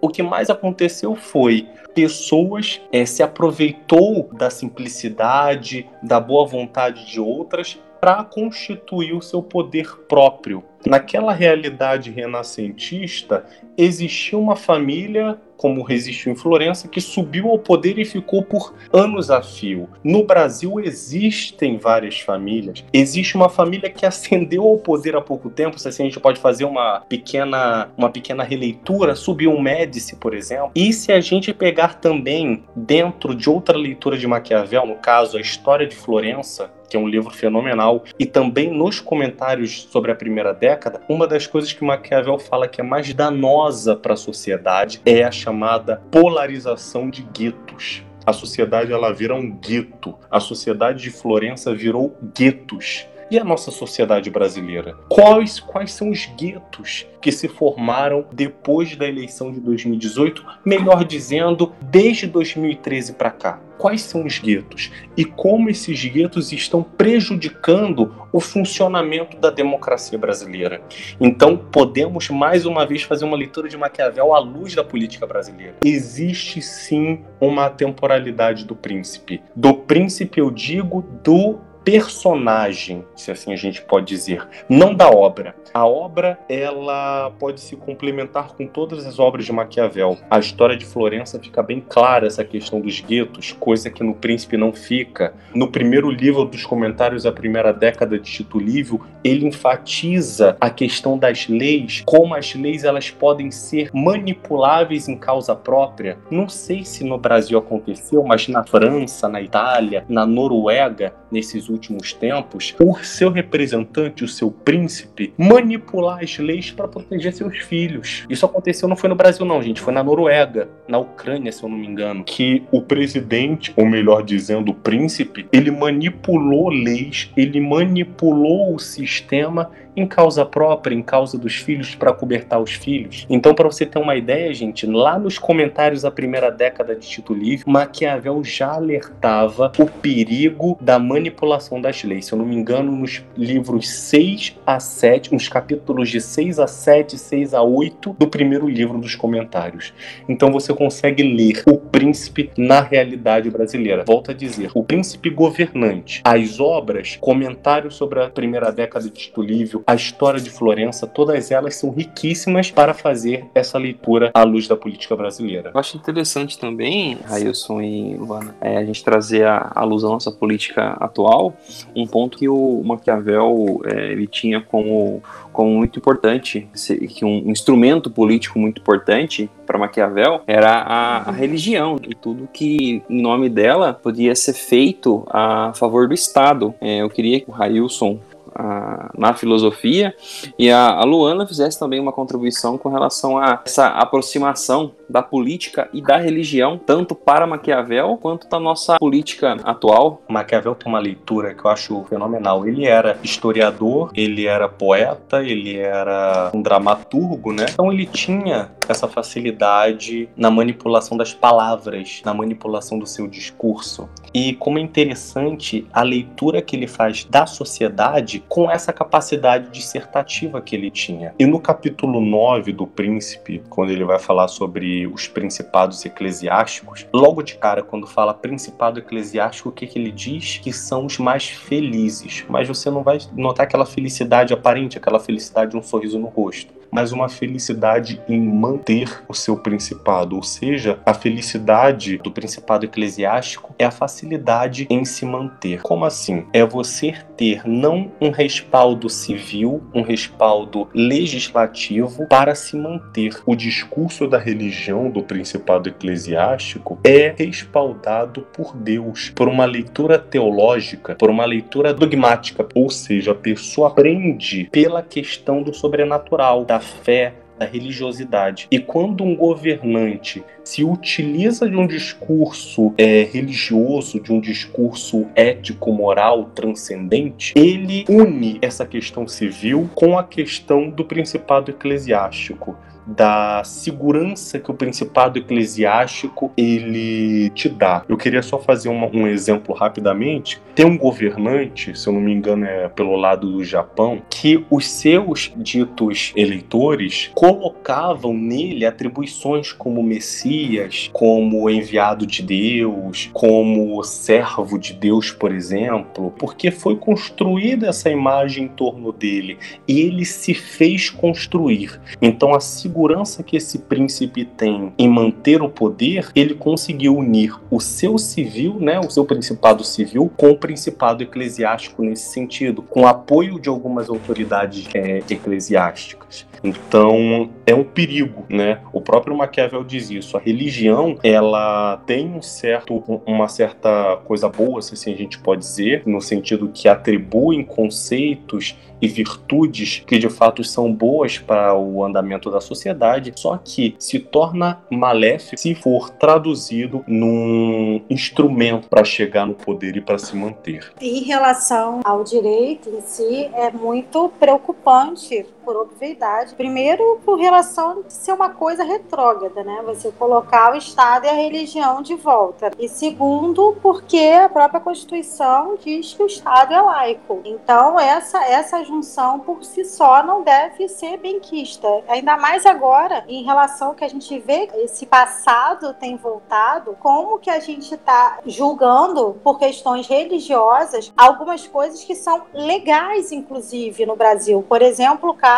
o que mais aconteceu foi pessoas é, se aproveitou da simplicidade, da boa vontade de outras para constituir o seu poder próprio. Naquela realidade renascentista, existia uma família, como resistiu em Florença, que subiu ao poder e ficou por anos a fio. No Brasil existem várias famílias. Existe uma família que ascendeu ao poder há pouco tempo, se assim a gente pode fazer uma pequena, uma pequena releitura, subiu um Médici, por exemplo. E se a gente pegar também dentro de outra leitura de Maquiavel, no caso a História de Florença, que é um livro fenomenal, e também nos comentários sobre a primeira década, uma das coisas que Maquiavel fala que é mais danosa para a sociedade é a chamada polarização de guetos. A sociedade ela vira um gueto. A sociedade de Florença virou guetos. E a nossa sociedade brasileira? Quais, quais são os guetos que se formaram depois da eleição de 2018? Melhor dizendo, desde 2013 para cá quais são os guetos e como esses guetos estão prejudicando o funcionamento da democracia brasileira. Então, podemos mais uma vez fazer uma leitura de Maquiavel à luz da política brasileira. Existe sim uma temporalidade do príncipe. Do príncipe, eu digo, do personagem, se assim a gente pode dizer, não da obra. A obra, ela pode se complementar com todas as obras de Maquiavel. A história de Florença fica bem clara essa questão dos guetos, coisa que no Príncipe não fica. No primeiro livro dos comentários à primeira década de Tito Livio, ele enfatiza a questão das leis, como as leis elas podem ser manipuláveis em causa própria. Não sei se no Brasil aconteceu, mas na França, na Itália, na Noruega, nesses últimos tempos, o seu representante, o seu príncipe, manipular as leis para proteger seus filhos. Isso aconteceu não foi no Brasil não, gente, foi na Noruega, na Ucrânia, se eu não me engano, que o presidente, ou melhor dizendo, o príncipe, ele manipulou leis, ele manipulou o sistema em causa própria, em causa dos filhos, para cobertar os filhos. Então, para você ter uma ideia, gente, lá nos comentários da primeira década de Tito Livre, Maquiavel já alertava o perigo da manipulação das leis. Se eu não me engano, nos livros 6 a 7, nos capítulos de 6 a 7, 6 a 8 do primeiro livro dos comentários. Então você consegue ler o príncipe na realidade brasileira. Volto a dizer, o príncipe governante, as obras, comentários sobre a primeira década de Tito Livre, a história de Florença, todas elas são riquíssimas para fazer essa leitura à luz da política brasileira. Eu acho interessante também, Railson e Luana, é, a gente trazer à luz da nossa política atual um ponto que o Maquiavel é, ele tinha como como muito importante, que um instrumento político muito importante para Maquiavel era a, a, religião e tudo que em nome dela podia ser feito a favor do Estado. É, eu queria que o Railson a, na filosofia, e a, a, Luana fizesse também uma contribuição com relação a essa aproximação da política e da religião, tanto para Maquiavel quanto da nossa política atual. Maquiavel tem uma leitura que eu acho fenomenal. Ele era historiador, ele era poeta, ele era um dramaturgo, né? Então ele tinha essa facilidade na manipulação das palavras, na manipulação do seu discurso. E como é interessante a leitura que ele faz da sociedade com essa capacidade dissertativa que ele tinha. E no capítulo 9 do Príncipe, quando ele vai falar sobre os principados eclesiásticos, logo de cara, quando fala principado eclesiástico, o que, que ele diz? Que são os mais felizes. Mas você não vai notar aquela felicidade aparente, aquela felicidade de um sorriso no rosto mas uma felicidade em manter o seu principado, ou seja, a felicidade do principado eclesiástico é a facilidade em se manter. Como assim? É você ter não um respaldo civil, um respaldo legislativo para se manter. O discurso da religião do principado eclesiástico é respaldado por Deus, por uma leitura teológica, por uma leitura dogmática, ou seja, a pessoa aprende pela questão do sobrenatural, da fé, da religiosidade. E quando um governante se utiliza de um discurso é, religioso, de um discurso ético-moral transcendente, ele une essa questão civil com a questão do principado eclesiástico da segurança que o principado eclesiástico ele te dá. Eu queria só fazer uma, um exemplo rapidamente. Tem um governante, se eu não me engano é pelo lado do Japão, que os seus ditos eleitores colocavam nele atribuições como Messias, como enviado de Deus, como servo de Deus, por exemplo, porque foi construída essa imagem em torno dele e ele se fez construir. Então a segurança que esse príncipe tem em manter o poder, ele conseguiu unir o seu civil, né, o seu principado civil, com o principado eclesiástico nesse sentido, com apoio de algumas autoridades é, eclesiásticas. Então é um perigo, né? O próprio Maquiavel diz isso. A religião ela tem um certo, uma certa coisa boa, se assim a gente pode dizer, no sentido que atribuem conceitos e virtudes que de fato são boas para o andamento da sociedade, só que se torna maléfico se for traduzido num instrumento para chegar no poder e para se manter. Em relação ao direito em si, é muito preocupante por obviedade. Primeiro, por relação de ser uma coisa retrógrada, né? Você colocar o Estado e a religião de volta. E segundo, porque a própria Constituição diz que o Estado é laico. Então, essa, essa junção por si só não deve ser benquista. Ainda mais agora, em relação ao que a gente vê, esse passado tem voltado, como que a gente está julgando por questões religiosas algumas coisas que são legais, inclusive, no Brasil. Por exemplo, o caso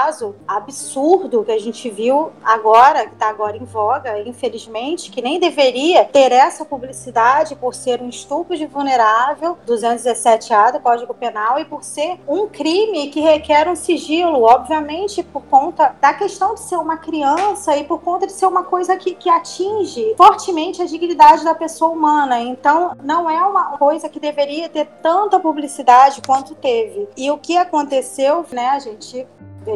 absurdo que a gente viu agora, que está agora em voga, infelizmente, que nem deveria ter essa publicidade por ser um estupro de vulnerável, 217A do Código Penal, e por ser um crime que requer um sigilo, obviamente, por conta da questão de ser uma criança e por conta de ser uma coisa que, que atinge fortemente a dignidade da pessoa humana. Então, não é uma coisa que deveria ter tanta publicidade quanto teve. E o que aconteceu, né, a gente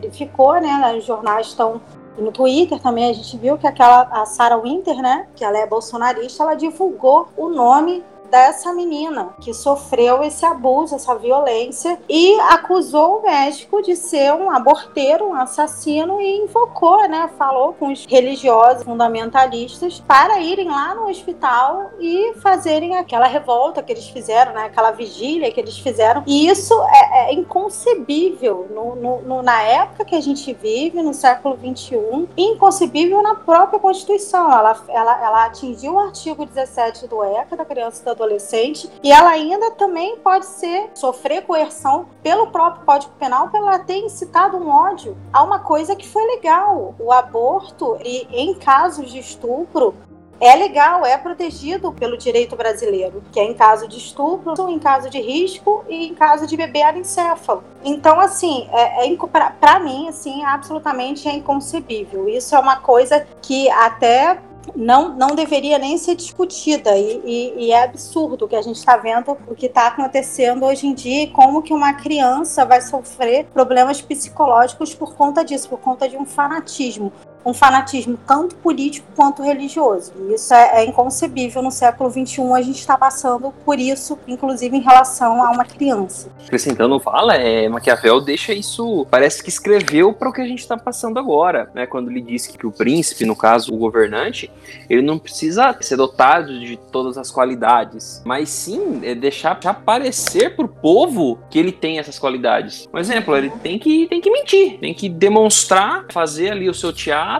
verificou, né, os jornais estão no Twitter também a gente viu que aquela a Sarah Winter, né, que ela é bolsonarista, ela divulgou o nome dessa menina que sofreu esse abuso, essa violência e acusou o médico de ser um aborteiro, um assassino e invocou, né, falou com os religiosos fundamentalistas para irem lá no hospital e fazerem aquela revolta que eles fizeram, né, aquela vigília que eles fizeram. E isso é, é inconcebível no, no, no, na época que a gente vive, no século 21, inconcebível na própria Constituição. Ela, ela, ela atingiu o artigo 17 do ECA, da criança e adolescente, e ela ainda também pode ser sofrer coerção pelo próprio Código Penal pela ela ter incitado um ódio a uma coisa que foi legal. O aborto, e em casos de estupro, é legal, é protegido pelo direito brasileiro, que é em caso de estupro, em caso de risco e em caso de bebê anencefalo. Então, assim, é, é para mim, assim, absolutamente é inconcebível. Isso é uma coisa que até não, não deveria nem ser discutida. E, e, e é absurdo que a gente está vendo o que está acontecendo hoje em dia e como que uma criança vai sofrer problemas psicológicos por conta disso, por conta de um fanatismo um fanatismo tanto político quanto religioso. E isso é, é inconcebível no século XXI. A gente está passando por isso, inclusive em relação a uma criança. Acrescentando fala, é, Maquiavel deixa isso, parece que escreveu para o que a gente está passando agora, né? Quando ele diz que o príncipe, no caso o governante, ele não precisa ser dotado de todas as qualidades, mas sim é deixar aparecer para o povo que ele tem essas qualidades. Um exemplo, ele tem que, tem que mentir, tem que demonstrar, fazer ali o seu teatro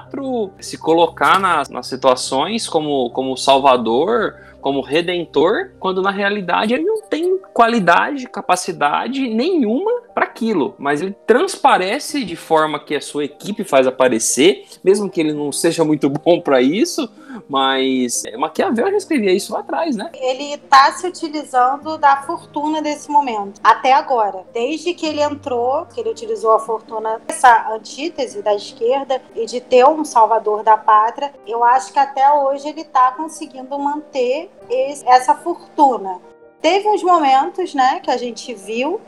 se colocar nas, nas situações como, como salvador, como redentor, quando na realidade ele não tem qualidade, capacidade nenhuma para aquilo, mas ele transparece de forma que a sua equipe faz aparecer, mesmo que ele não seja muito bom para isso, mas Maquiavel já escrevia isso lá atrás, né? Ele está se utilizando da fortuna desse momento, até agora. Desde que ele entrou, que ele utilizou a fortuna, essa antítese da esquerda e de ter um salvador da pátria, eu acho que até hoje ele está conseguindo manter esse, essa fortuna. Teve uns momentos, né, que a gente viu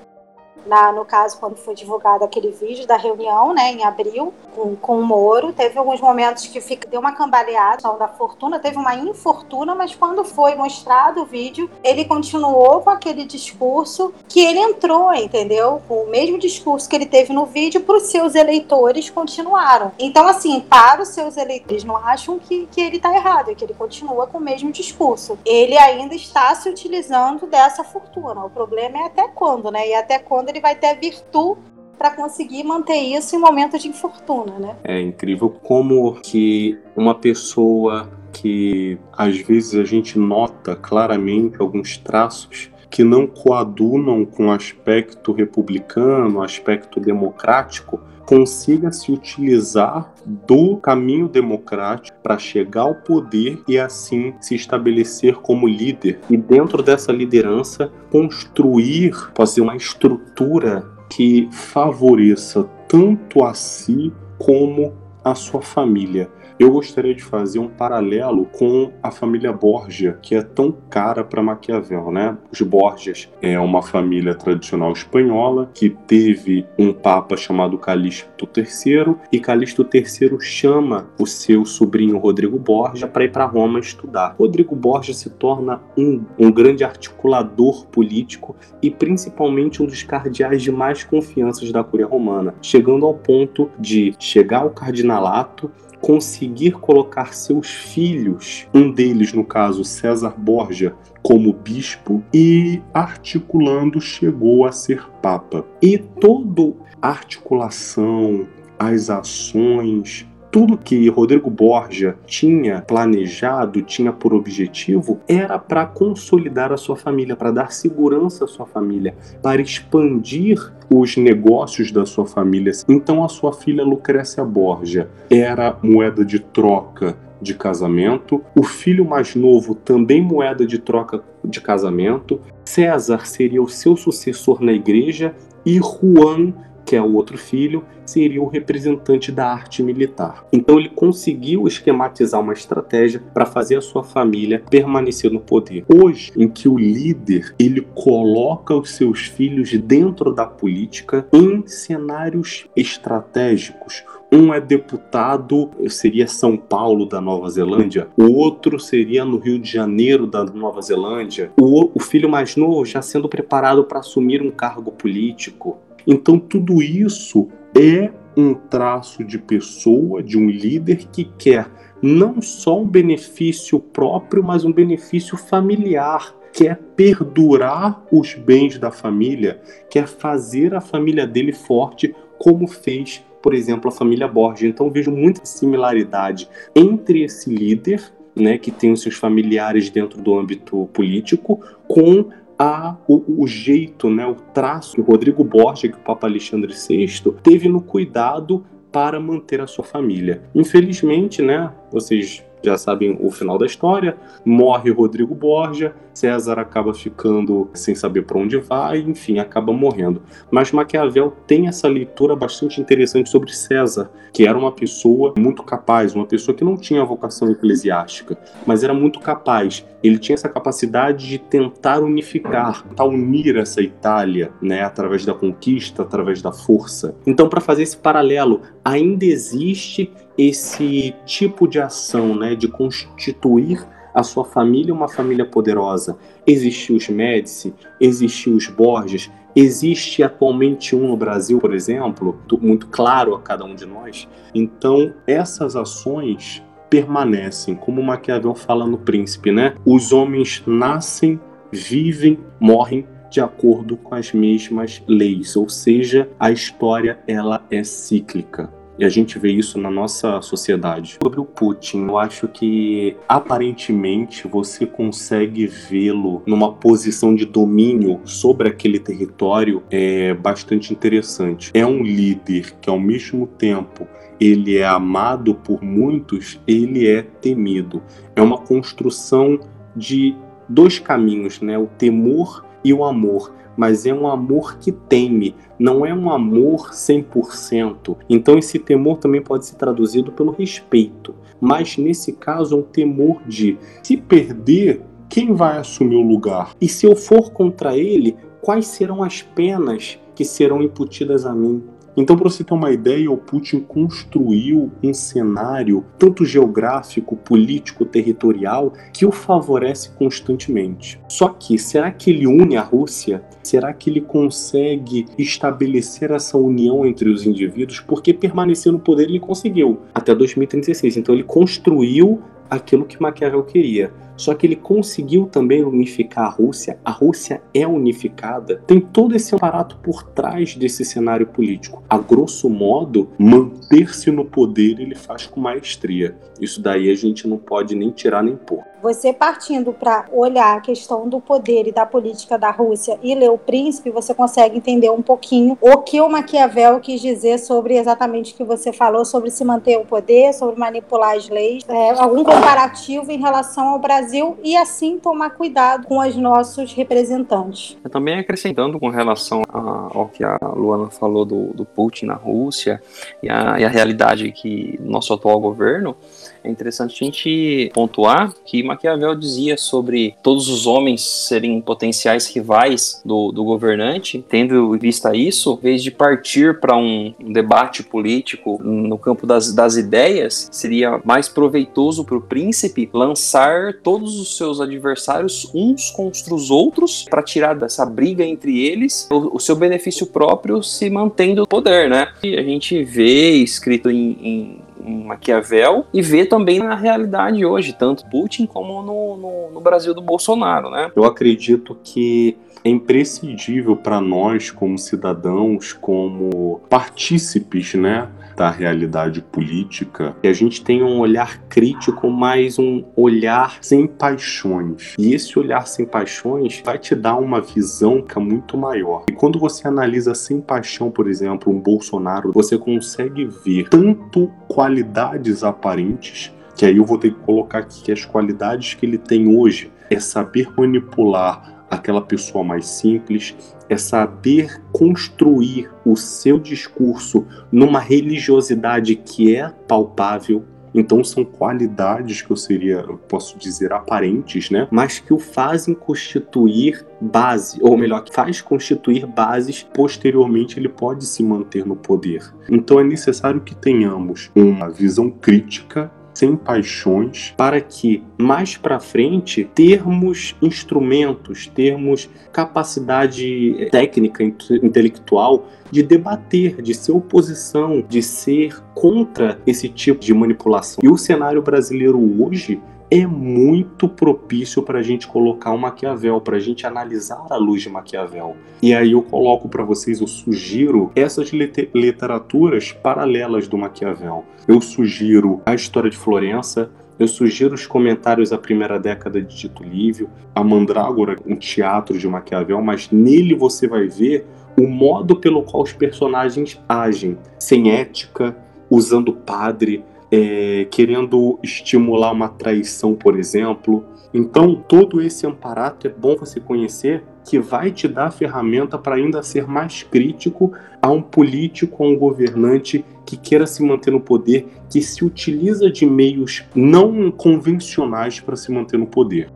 na, no caso, quando foi divulgado aquele vídeo da reunião, né, em abril, com, com o Moro, teve alguns momentos que fica, deu uma cambaleada da fortuna, teve uma infortuna, mas quando foi mostrado o vídeo, ele continuou com aquele discurso que ele entrou, entendeu? Com o mesmo discurso que ele teve no vídeo, para os seus eleitores continuaram. Então, assim, para os seus eleitores, não acham que, que ele está errado, é que ele continua com o mesmo discurso. Ele ainda está se utilizando dessa fortuna. O problema é até quando, né? E até quando ele vai ter a virtude para conseguir manter isso em momentos de infortuna, né? É incrível como que uma pessoa que às vezes a gente nota claramente alguns traços que não coadunam com o aspecto republicano, aspecto democrático, consiga se utilizar do caminho democrático para chegar ao poder e assim se estabelecer como líder e dentro dessa liderança construir, fazer uma estrutura que favoreça tanto a si como a sua família. Eu gostaria de fazer um paralelo com a família Borgia, que é tão cara para Maquiavel, né? Os Borgias é uma família tradicional espanhola que teve um papa chamado Calixto III e Calixto III chama o seu sobrinho Rodrigo Borgia para ir para Roma estudar. Rodrigo Borgia se torna um, um grande articulador político e principalmente um dos cardeais de mais confiança da Cúria Romana, chegando ao ponto de chegar ao cardinalato conseguir colocar seus filhos, um deles, no caso César Borgia, como bispo e articulando chegou a ser papa. E toda a articulação, as ações, tudo que Rodrigo Borja tinha planejado, tinha por objetivo, era para consolidar a sua família, para dar segurança à sua família, para expandir os negócios da sua família. Então a sua filha Lucrécia Borja era moeda de troca de casamento, o filho mais novo também moeda de troca de casamento, César seria o seu sucessor na igreja e Juan que é o outro filho, seria o representante da arte militar. Então ele conseguiu esquematizar uma estratégia para fazer a sua família permanecer no poder. Hoje, em que o líder ele coloca os seus filhos dentro da política em cenários estratégicos, um é deputado, seria São Paulo da Nova Zelândia, o outro seria no Rio de Janeiro da Nova Zelândia, o, o filho mais novo já sendo preparado para assumir um cargo político. Então, tudo isso é um traço de pessoa, de um líder que quer não só um benefício próprio, mas um benefício familiar. Quer perdurar os bens da família, quer fazer a família dele forte, como fez, por exemplo, a família Borges. Então, vejo muita similaridade entre esse líder, né, que tem os seus familiares dentro do âmbito político, com a, o, o, jeito, né, o traço que o Rodrigo Borja, que o Papa Alexandre VI, teve no cuidado para manter a sua família. Infelizmente, né, vocês já sabem o final da história. Morre Rodrigo Borja, César acaba ficando sem saber para onde vai, enfim, acaba morrendo. Mas Maquiavel tem essa leitura bastante interessante sobre César, que era uma pessoa muito capaz, uma pessoa que não tinha vocação eclesiástica, mas era muito capaz. Ele tinha essa capacidade de tentar unificar, tentar unir essa Itália, né, através da conquista, através da força. Então, para fazer esse paralelo, ainda existe esse tipo de ação, né, de constituir a sua família uma família poderosa. Existiu os Médici, existiu os Borges, existe atualmente um no Brasil, por exemplo, muito claro a cada um de nós. Então, essas ações permanecem, como Maquiavel fala no Príncipe, né? Os homens nascem, vivem, morrem de acordo com as mesmas leis, ou seja, a história ela é cíclica. E a gente vê isso na nossa sociedade. Sobre o Putin, eu acho que aparentemente você consegue vê-lo numa posição de domínio sobre aquele território é bastante interessante. É um líder que ao mesmo tempo ele é amado por muitos, ele é temido. É uma construção de dois caminhos, né? O temor e o amor mas é um amor que teme, não é um amor 100%. Então esse temor também pode ser traduzido pelo respeito, mas nesse caso é um temor de se perder, quem vai assumir o lugar? E se eu for contra ele, quais serão as penas que serão imputidas a mim? Então, para você ter uma ideia, o Putin construiu um cenário tanto geográfico, político, territorial que o favorece constantemente. Só que será que ele une a Rússia? Será que ele consegue estabelecer essa união entre os indivíduos? Porque permanecer no poder ele conseguiu até 2036. Então ele construiu aquilo que Maquiavel queria. Só que ele conseguiu também unificar a Rússia. A Rússia é unificada. Tem todo esse aparato por trás desse cenário político. A grosso modo, manter-se no poder ele faz com maestria. Isso daí a gente não pode nem tirar nem pôr. Você partindo para olhar a questão do poder e da política da Rússia e ler o Príncipe, você consegue entender um pouquinho o que o Maquiavel quis dizer sobre exatamente o que você falou, sobre se manter o poder, sobre manipular as leis, é, algum comparativo em relação ao Brasil e assim tomar cuidado com os nossos representantes. Também acrescentando com relação a, ao que a Luana falou do, do Putin na Rússia e a, e a realidade que nosso atual governo, é interessante a gente pontuar que Maquiavel dizia sobre todos os homens serem potenciais rivais do, do governante, tendo em vista isso, em vez de partir para um, um, debate político no campo das, das ideias, seria mais proveitoso para o príncipe lançar todos os seus adversários uns contra os outros para tirar dessa briga entre eles o, o, seu benefício próprio se mantendo no poder, né? E a gente vê escrito em em Maquiavel e vê também na realidade hoje, tanto Putin como no, no, no Brasil do Bolsonaro, né? Eu acredito que é imprescindível para nós, como cidadãos, como partícipes, né? A realidade política, que a gente tenha um olhar crítico, mas um olhar sem paixões. E esse olhar sem paixões vai te dar uma visão que é muito maior. E quando você analisa sem paixão, por exemplo, um Bolsonaro, você consegue ver tanto qualidades aparentes que aí eu vou ter que colocar aqui que as qualidades que ele tem hoje é saber manipular aquela pessoa mais simples, é saber construir o seu discurso numa religiosidade que é palpável. Então são qualidades que eu seria, posso dizer, aparentes, né? Mas que o fazem constituir base, ou melhor, que faz constituir bases, posteriormente ele pode se manter no poder. Então é necessário que tenhamos uma visão crítica sem paixões, para que mais para frente termos instrumentos, termos capacidade técnica, intelectual de debater, de ser oposição, de ser contra esse tipo de manipulação. E o cenário brasileiro hoje é muito propício para a gente colocar um Maquiavel, para a gente analisar a luz de Maquiavel. E aí eu coloco para vocês, eu sugiro essas literaturas paralelas do Maquiavel. Eu sugiro a História de Florença, eu sugiro os comentários à primeira década de Tito Livio, a Mandrágora, um teatro de Maquiavel, mas nele você vai ver o modo pelo qual os personagens agem, sem ética, usando padre, é, querendo estimular uma traição, por exemplo. Então, todo esse amparato é bom você conhecer, que vai te dar a ferramenta para ainda ser mais crítico a um político, a um governante que queira se manter no poder, que se utiliza de meios não convencionais para se manter no poder.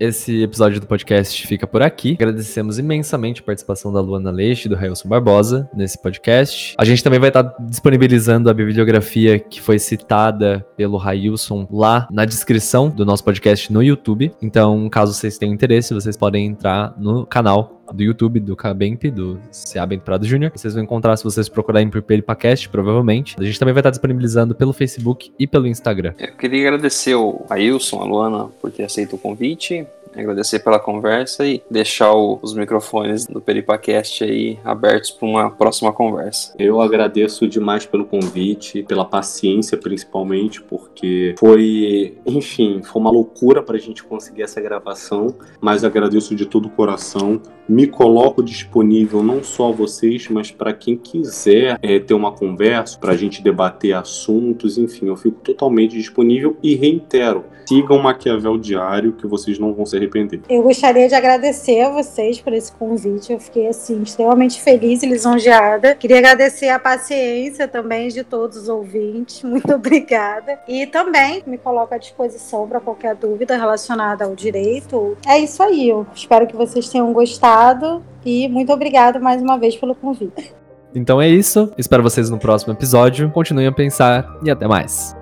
Esse episódio do podcast fica por aqui. Agradecemos imensamente a participação da Luana Leite e do Railson Barbosa nesse podcast. A gente também vai estar disponibilizando a bibliografia que foi citada pelo Railson lá na descrição do nosso podcast no YouTube. Então, caso vocês tenham interesse, vocês podem entrar no canal do YouTube, do Cabemp, do CA Prado Júnior. Vocês vão encontrar se vocês procurarem por Peripacast, provavelmente. A gente também vai estar disponibilizando pelo Facebook e pelo Instagram. Eu queria agradecer ao Ailson, a Luana, por ter aceito o convite agradecer pela conversa e deixar o, os microfones do Peripacast aí abertos para uma próxima conversa. Eu agradeço demais pelo convite, pela paciência principalmente, porque foi, enfim, foi uma loucura para a gente conseguir essa gravação, mas agradeço de todo o coração. Me coloco disponível não só a vocês, mas para quem quiser é, ter uma conversa, para a gente debater assuntos, enfim, eu fico totalmente disponível e reitero, sigam o Maquiavel Diário que vocês não vão se arrepender. Eu gostaria de agradecer a vocês por esse convite. Eu fiquei assim extremamente feliz e lisonjeada. Queria agradecer a paciência também de todos os ouvintes. Muito obrigada. E também me coloco à disposição para qualquer dúvida relacionada ao direito. É isso aí. Eu espero que vocês tenham gostado e muito obrigada mais uma vez pelo convite. Então é isso. Espero vocês no próximo episódio. Continuem a pensar e até mais.